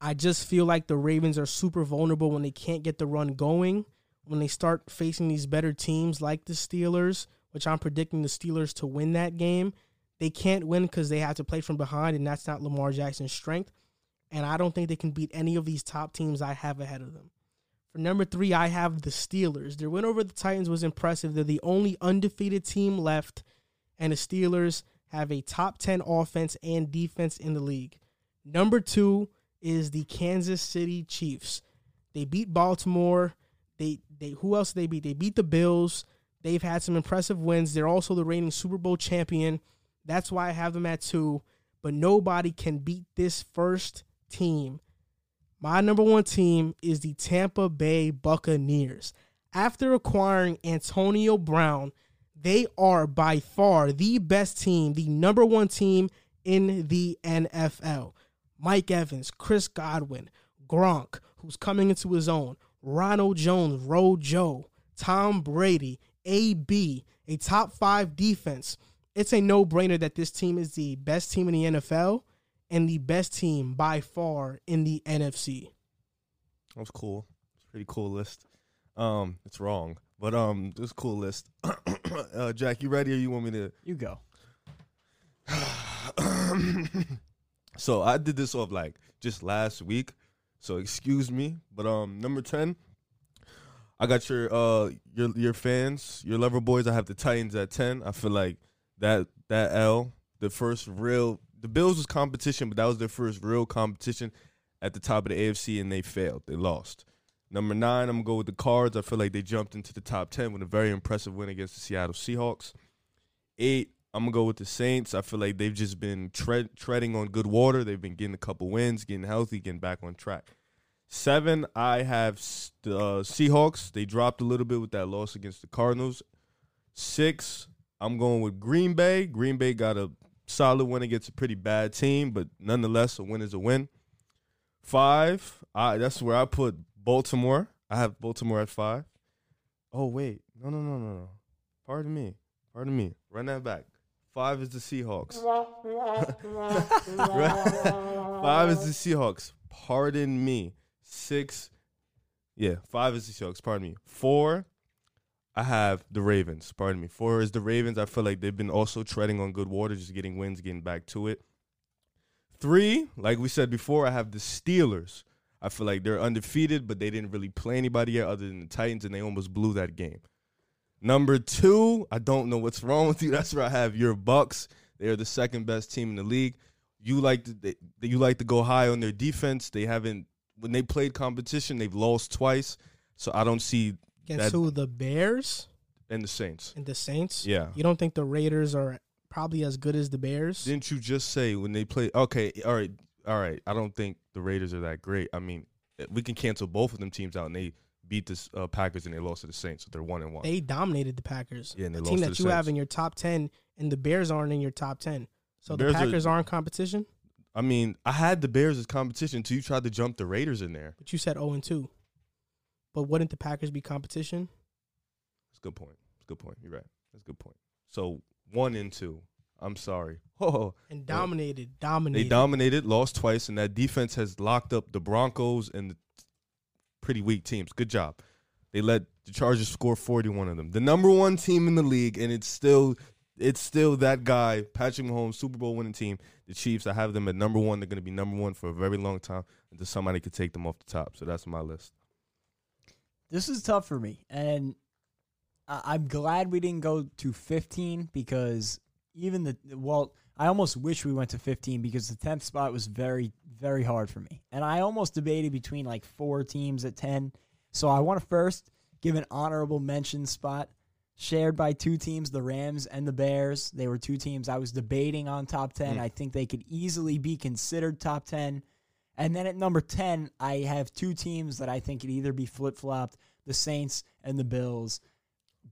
I just feel like the Ravens are super vulnerable when they can't get the run going. When they start facing these better teams like the Steelers, which I'm predicting the Steelers to win that game, they can't win because they have to play from behind, and that's not Lamar Jackson's strength. And I don't think they can beat any of these top teams I have ahead of them. For number three, I have the Steelers. Their win over the Titans was impressive. They're the only undefeated team left, and the Steelers have a top 10 offense and defense in the league. Number two is the Kansas City Chiefs. They beat Baltimore. They they who else they beat? They beat the Bills. They've had some impressive wins. They're also the reigning Super Bowl champion. That's why I have them at two. But nobody can beat this first team. My number one team is the Tampa Bay Buccaneers. After acquiring Antonio Brown, they are by far the best team, the number one team in the NFL. Mike Evans, Chris Godwin, Gronk, who's coming into his own, Ronald Jones, Rojo, Tom Brady, AB, a top five defense. It's a no brainer that this team is the best team in the NFL and the best team by far in the NFC. That was cool. It's a pretty cool list. Um, it's wrong, but um, this cool list. uh, Jack, you ready, or you want me to? You go. so I did this off like just last week. So excuse me, but um, number ten, I got your uh your your fans, your lover boys. I have the Titans at ten. I feel like that that L, the first real. The Bills was competition, but that was their first real competition at the top of the AFC, and they failed. They lost. Number nine, I'm gonna go with the Cards. I feel like they jumped into the top ten with a very impressive win against the Seattle Seahawks. Eight, I'm gonna go with the Saints. I feel like they've just been tread, treading on good water. They've been getting a couple wins, getting healthy, getting back on track. Seven, I have the uh, Seahawks. They dropped a little bit with that loss against the Cardinals. Six, I'm going with Green Bay. Green Bay got a solid win against a pretty bad team, but nonetheless, a win is a win. Five, I that's where I put Baltimore. I have Baltimore at five. Oh wait, no, no, no, no, no. Pardon me. Pardon me. Run that back. Five is the Seahawks. five is the Seahawks. Pardon me. Six. Yeah, five is the Seahawks. Pardon me. Four. I have the Ravens. Pardon me. Four is the Ravens. I feel like they've been also treading on good water, just getting wins, getting back to it. Three, like we said before, I have the Steelers. I feel like they're undefeated, but they didn't really play anybody yet other than the Titans, and they almost blew that game. Number two, I don't know what's wrong with you. That's where I have your Bucs. They are the second best team in the league. You like to they, you like to go high on their defense. They haven't when they played competition, they've lost twice. So I don't see Against That- who? The Bears and the Saints. and the Saints? Yeah. You don't think the Raiders are probably as good as the Bears? Didn't you just say when they play? Okay, all right, all right. I don't think the Raiders are that great. I mean, we can cancel both of them teams out, and they beat the uh, Packers and they lost to the Saints, so they're one and one. They dominated the Packers. Yeah, and lost team that the you have in your top ten, and the Bears aren't in your top ten. So The the, Packers are, in competition, I mean, I had the Bears as competition until you tried to jump the Raiders in there. but you said zero and two. but wouldn't the Packers be competition? That's a good point. That's a good point. You're right. That's a good point. So one and two. I'm sorry. Oh, And dominated, dominated. they dominated, lost twice, and that defense has locked up the Broncos and the pretty weak teams. Good job. They let the Chargers score 41 of them. The number one team in the league, and it's still it's still that guy, Patrick Mahomes, Super Bowl winning team, the Chiefs. I have them at number one. They're going to be number one for a very long time until somebody could take them off the top. So that's my list. This is tough for me, and I- I'm glad we didn't go to 15 because even the well, I almost wish we went to 15 because the 10th spot was very, very hard for me, and I almost debated between like four teams at 10. So I want to first give an honorable mention spot shared by two teams, the Rams and the Bears. They were two teams I was debating on top 10. Mm. I think they could easily be considered top 10. And then at number 10, I have two teams that I think could either be flip flopped the Saints and the Bills.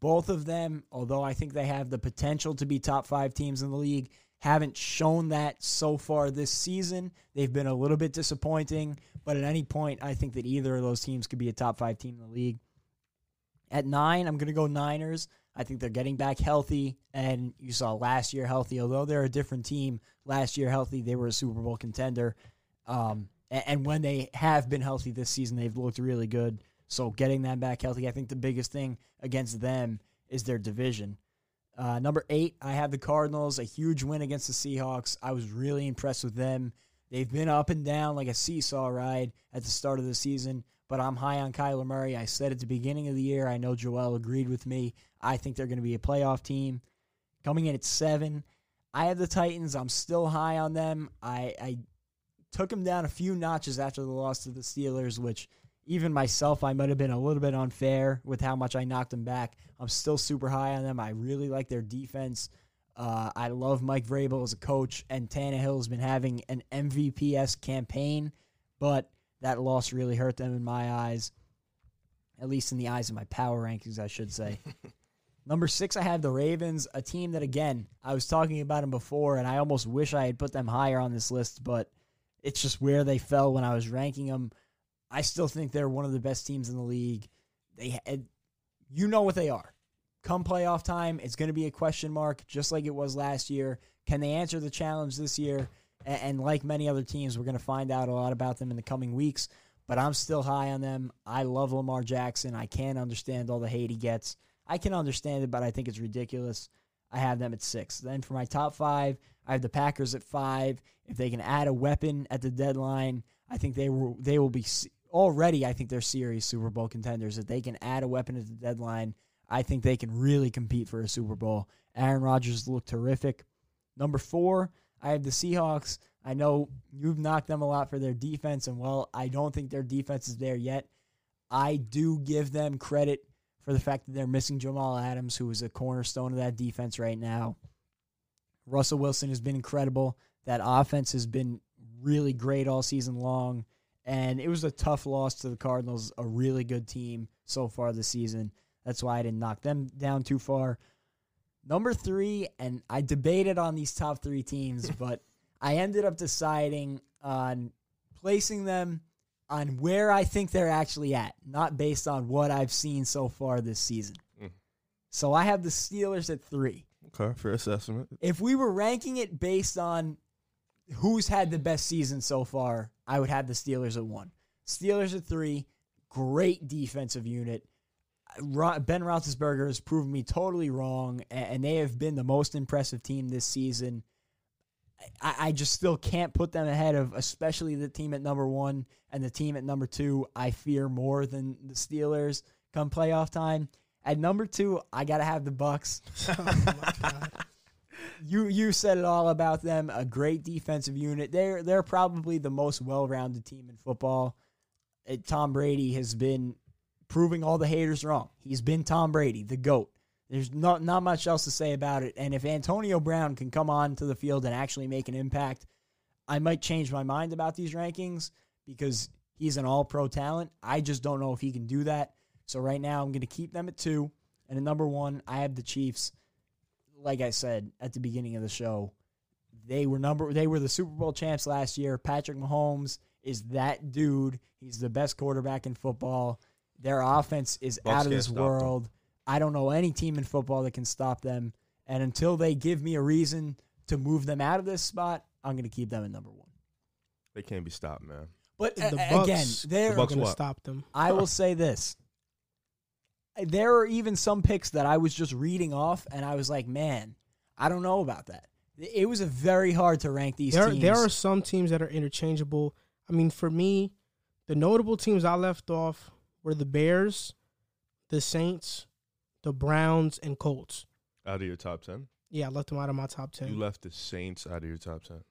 Both of them, although I think they have the potential to be top five teams in the league, haven't shown that so far this season. They've been a little bit disappointing, but at any point, I think that either of those teams could be a top five team in the league. At nine, I'm going to go Niners. I think they're getting back healthy, and you saw last year healthy. Although they're a different team, last year healthy, they were a Super Bowl contender. Um, and when they have been healthy this season, they've looked really good. So getting them back healthy, I think the biggest thing against them is their division. Uh, number eight, I have the Cardinals, a huge win against the Seahawks. I was really impressed with them. They've been up and down like a seesaw ride at the start of the season, but I'm high on Kyler Murray. I said at the beginning of the year, I know Joel agreed with me. I think they're going to be a playoff team. Coming in at seven, I have the Titans. I'm still high on them. I, I took them down a few notches after the loss to the Steelers, which even myself, I might have been a little bit unfair with how much I knocked them back. I'm still super high on them. I really like their defense. Uh, I love Mike Vrabel as a coach, and Tannehill has been having an MVPs campaign, but that loss really hurt them in my eyes, at least in the eyes of my power rankings, I should say. Number six, I have the Ravens, a team that, again, I was talking about them before, and I almost wish I had put them higher on this list, but it's just where they fell when I was ranking them. I still think they're one of the best teams in the league. They, you know what they are. Come playoff time, it's going to be a question mark, just like it was last year. Can they answer the challenge this year? And, and like many other teams, we're going to find out a lot about them in the coming weeks. But I'm still high on them. I love Lamar Jackson. I can't understand all the hate he gets. I can understand it, but I think it's ridiculous. I have them at six. Then for my top five, I have the Packers at five. If they can add a weapon at the deadline, I think they will. They will be already. I think they're serious Super Bowl contenders. If they can add a weapon at the deadline, I think they can really compete for a Super Bowl. Aaron Rodgers looked terrific. Number four, I have the Seahawks. I know you've knocked them a lot for their defense, and well, I don't think their defense is there yet. I do give them credit for the fact that they're missing Jamal Adams, who is a cornerstone of that defense right now. Russell Wilson has been incredible. That offense has been really great all season long. And it was a tough loss to the Cardinals, a really good team so far this season. That's why I didn't knock them down too far. Number three, and I debated on these top three teams, but I ended up deciding on placing them on where I think they're actually at, not based on what I've seen so far this season. Mm. So I have the Steelers at three. Okay, fair assessment. If we were ranking it based on who's had the best season so far, I would have the Steelers at one. Steelers at three, great defensive unit. Ben Roethlisberger has proven me totally wrong, and they have been the most impressive team this season. I, just still can't put them ahead of, especially the team at number one and the team at number two. I fear more than the Steelers come playoff time. At number two, I gotta have the Bucs. oh my god. You you said it all about them. A great defensive unit. They're they're probably the most well rounded team in football. Uh, Tom Brady has been proving all the haters wrong. He's been Tom Brady, the goat. There's not not much else to say about it. And if Antonio Brown can come on to the field and actually make an impact, I might change my mind about these rankings because he's an all pro talent. I just don't know if he can do that. So right now I'm gonna keep them at two. And at number one, I have the Chiefs like I said at the beginning of the show, they were number they were the Super Bowl champs last year. Patrick Mahomes is that dude. He's the best quarterback in football. Their offense is Bucs out of this stop them. world. I don't know any team in football that can stop them. And until they give me a reason to move them out of this spot, I'm going to keep them at number one. They can't be stopped, man. But The a- Bucs- again, they're The going to stop them. I will say this. There are even some picks that I was just reading off, and I was like, man, I don't know about that. It was a very hard to rank these There, teams. there are some teams that are interchangeable. I mean, for me, the notable teams I left off were the Bears, the Saints, the Browns, and Colts. Out of your top ten, Yeah, I left them out of my top ten. you left the Saints out of your top ten.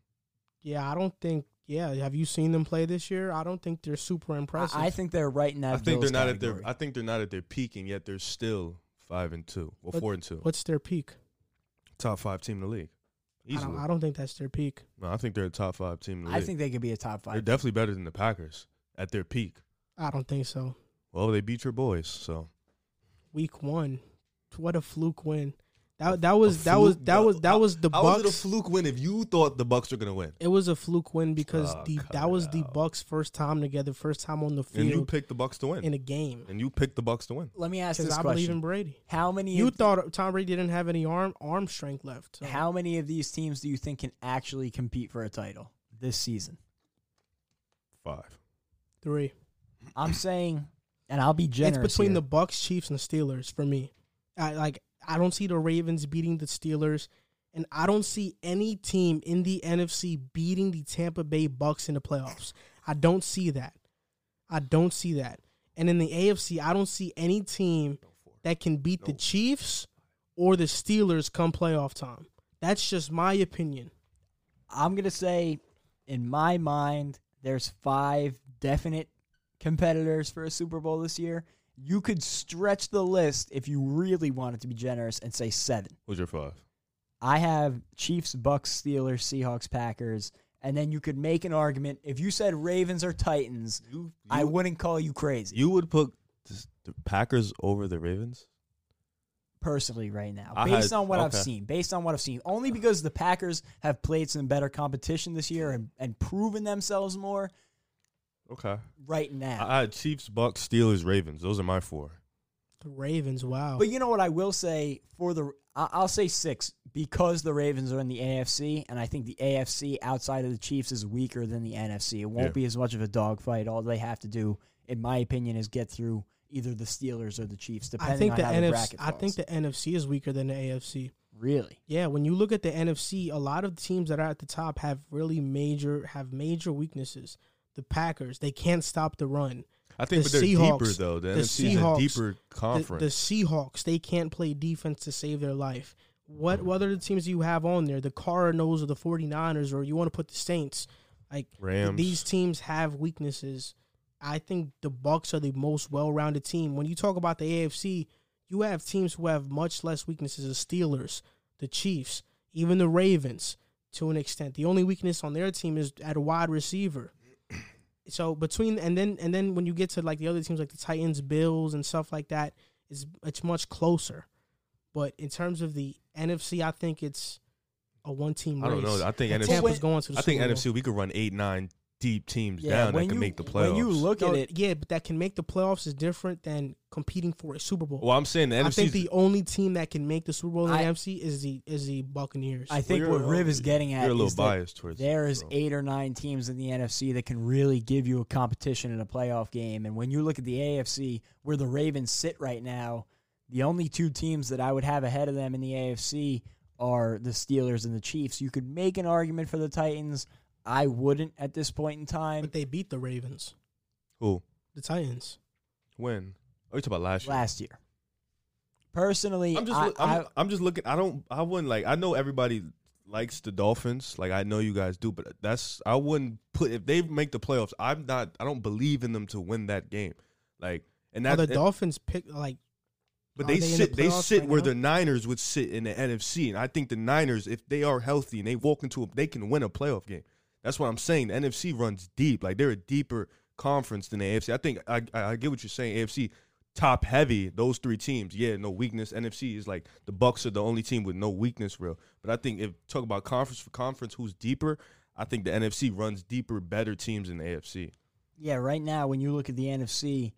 yeah, I don't think. Yeah, have you seen them play this year? I don't think they're super impressive. I, I think they're right in that. I think Bills they're not at their. I think they're not at their peak, and yet they're still five and two, or What- four and two. What's their peak? Top five team in the league, I don't, I don't think that's their peak. no, I think they're a top five team in the I league. think they could be a top five. they're five. definitely better than the Packers at their peak. I don't think so. Well, they beat your boys, so Week one, what a fluke win. That that was that was that was that was the How was it a fluke win if you thought the Bucks were gonna win? It was a fluke win because Oh, the that it was the out. Bucks' first time together, first time on the field. And you field picked the Bucks to win. in a game. and you picked the Bucks to win. Let me ask Because this I believe question: in Brady. How many? You of, thought Tom Brady didn't have any arm arm strength left. so- how many of these teams do you think can actually compete for a title this season? Five. Three. I'm saying, and I'll be generous. it's between here. the Bucks, Chiefs, and Steelers for me. I like I don't see the Ravens beating the Steelers, and I don't see any team in the NFC beating the Tampa Bay Bucks in the playoffs. I don't see that. I don't see that. And in the AFC, I don't see any team that can beat the Chiefs or the Steelers come playoff time. That's just my opinion. I'm gonna say, in my mind, there's five definite competitors for a Super Bowl this year. You could stretch the list if you really wanted to be generous and say seven. Who's your five? I have Chiefs, Bucks, Steelers, Seahawks, Packers, and then you could make an argument. If you said Ravens or Titans, You, I wouldn't call you crazy. You would put the Packers over the Ravens? personally right now, based had- on what I've seen. Based on what I've seen, only because the Packers have played some better competition this year and, and proven themselves more. Okay. Right now, I had Chiefs, Bucks, Steelers, Ravens. Those are my four. The Ravens, wow. But you know what I will say for the I- I'll say six because the Ravens are in the AFC, and I think the AFC outside of the Chiefs is weaker than the NFC. It won't Yeah. be as much of a dogfight. All they have to do, in my opinion, is get through either the Steelers or the Chiefs, depending I think on the how the NFC. bracket I think the NFC is weaker than the AFC. really. Yeah, when you look at the NFC, a lot of the teams that are at the top have really major have major weaknesses. The Packers, they can't stop the run. I think The but they're Seahawks- deeper though. The, the NFC is a Seahawks- deeper The, conference. the Seahawks, they can't play defense to save their life. What what other teams do you have on there? The Cardinals or the 49ers or you want to put the Saints? Like Rams. these teams have weaknesses. I think the Bucks are the most well-rounded team. When you talk about the AFC, you have teams who have much less weaknesses. The Steelers, the Chiefs, even the Ravens to an extent. The only weakness on their team is at a wide receiver. So between and then and then when you get to like the other teams like the Titans, Bills, and stuff like that, it's it's much closer. But in terms of the NFC, I think it's a one-team I race. don't know. I think And NFC. Tampa's going to the I think. NFC we could run eight, nine deep teams Yeah, down that can you make the playoffs. when you look No, at it, yeah, but that can make the playoffs is different than competing for a Super Bowl. well, I'm saying the NFC I NFC. think the only team that can make the Super Bowl in the NFC is the is the Buccaneers. I think you're- what Riv is getting at you're a little is biased towards. there is eight or nine teams in the NFC that can really give you a competition in a playoff game. And when you look at the AFC, where the Ravens sit right now, the only two teams that I would have ahead of them in the AFC are the Steelers and the Chiefs. You could make an argument for the Titans. I wouldn't at this point in time. but they beat the Ravens, Who? the Titans. When? Oh, you talking about last year? last year. Personally, I'm just. I, look- I'm, I- I'm just looking. I don't. I wouldn't like. I know everybody likes the Dolphins. Like I know you guys do, but that's. I wouldn't put if they make the playoffs. I'm not. I don't believe in them to win that game. Like and Now that. the Dolphins pick like but are they they in the sit. They playoffs sit right where now? the Niners would sit in the NFC, and I think the Niners, if they are healthy and they walk into a, they can win a playoff game. That's what I'm saying. The NFC runs deep. Like they're a deeper conference than the AFC. I think I, I, get what you're saying. AFC top heavy. Those three teams. Yeah, no weakness. NFC is like the Bucks are the only team with no weakness, real. But I think if talk about conference for conference, who's deeper? I think the NFC runs deeper, better teams than the AFC. yeah, right now when you look at the NFC,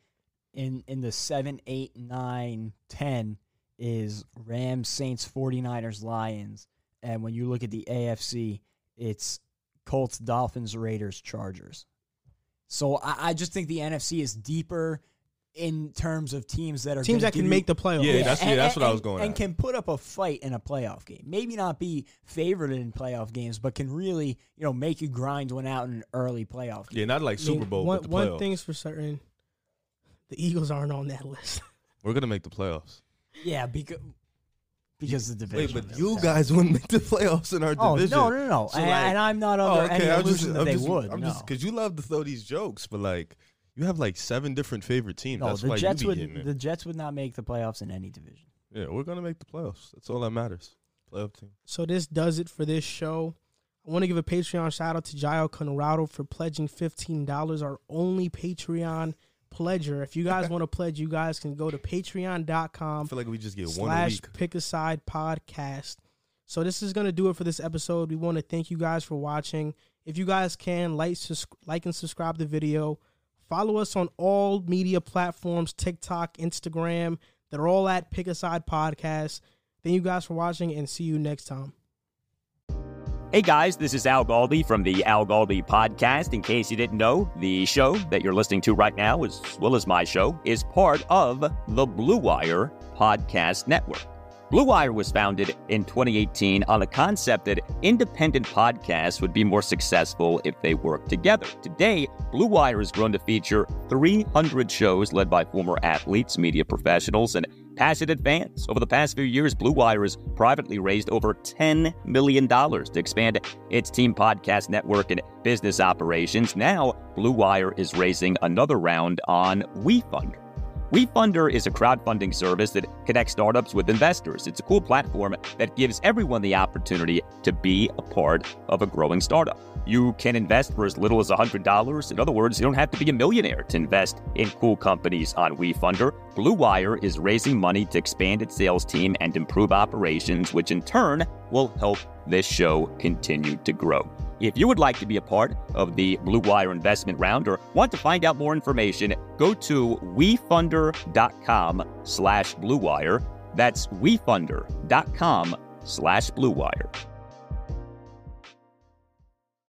in in the 7, 8, 9, 10 is Rams, Saints, 49ers, Lions. And when you look at the AFC, it's Colts, Dolphins, Raiders, Chargers. So I, I just think the NFC is deeper in terms of teams that are Teams gonna that can give make you- the playoffs. Yeah, that's- and- that's what I was going And at. can put up a fight in a playoff game. Maybe not be favored in playoff games, but can really, you know, make you grind one out in an early playoff game. Yeah, not like I mean, Super Bowl, One, but the one thing's for certain: the Eagles aren't on that list. We're gonna make the playoffs. Yeah, because because of the division. Wait, division. but you guys wouldn't make the playoffs in our Oh division. no, no, no, no. So, and, like- and I'm not Oh, under any I was illusion that I'm they just, would. I'm no. just because you love to throw these jokes, but like you have like seven different favorite teams. no, That's the why Jets you be would getting it. the Jets would not make the playoffs in any division. Yeah, we're gonna make the playoffs. That's all that matters. Playoff team. So this does it for this show. I want to give a Patreon shout out to Jairo Conrado for pledging fifteen dollars. Our only Patreon pledger. If you guys want to pledge, you guys can go to I patreon.com feel like we just get one slash week. pick a side podcast. So this is gonna do it for this episode. We want to thank you guys for watching. If you guys can like, sus- like and subscribe the video. Follow us on all media platforms: TikTok, Instagram. They're all at Pick a Side Podcast. Thank you guys for watching, and see you next time. Hey guys, this is Al Galdi from the Al Galdi podcast. In case you didn't know, the show that you're listening to right now, as well as my show, is part of the Blue Wire Podcast Network. Blue Wire was founded in 2018 on the concept that independent podcasts would be more successful if they worked together. Today, Blue Wire has grown to feature 300 shows led by former athletes, media professionals, and passionate fans. Over the past few years, Blue Wire has privately raised over $10 million to expand its team podcast network and business operations. Now, Blue Wire is raising another round on WeFunder. WeFunder is a crowdfunding service that connects startups with investors. It's a cool platform that gives everyone the opportunity to be a part of a growing startup. You can invest for as little as $100. In other words, you don't have to be a millionaire to invest in cool companies on WeFunder. Blue Wire is raising money to expand its sales team and improve operations, which in turn will help this show continue to grow. If you would like to be a part of the Blue Wire investment round or want to find out more information, go to wefunder.com slash bluewire. That's wefunder.com slash bluewire.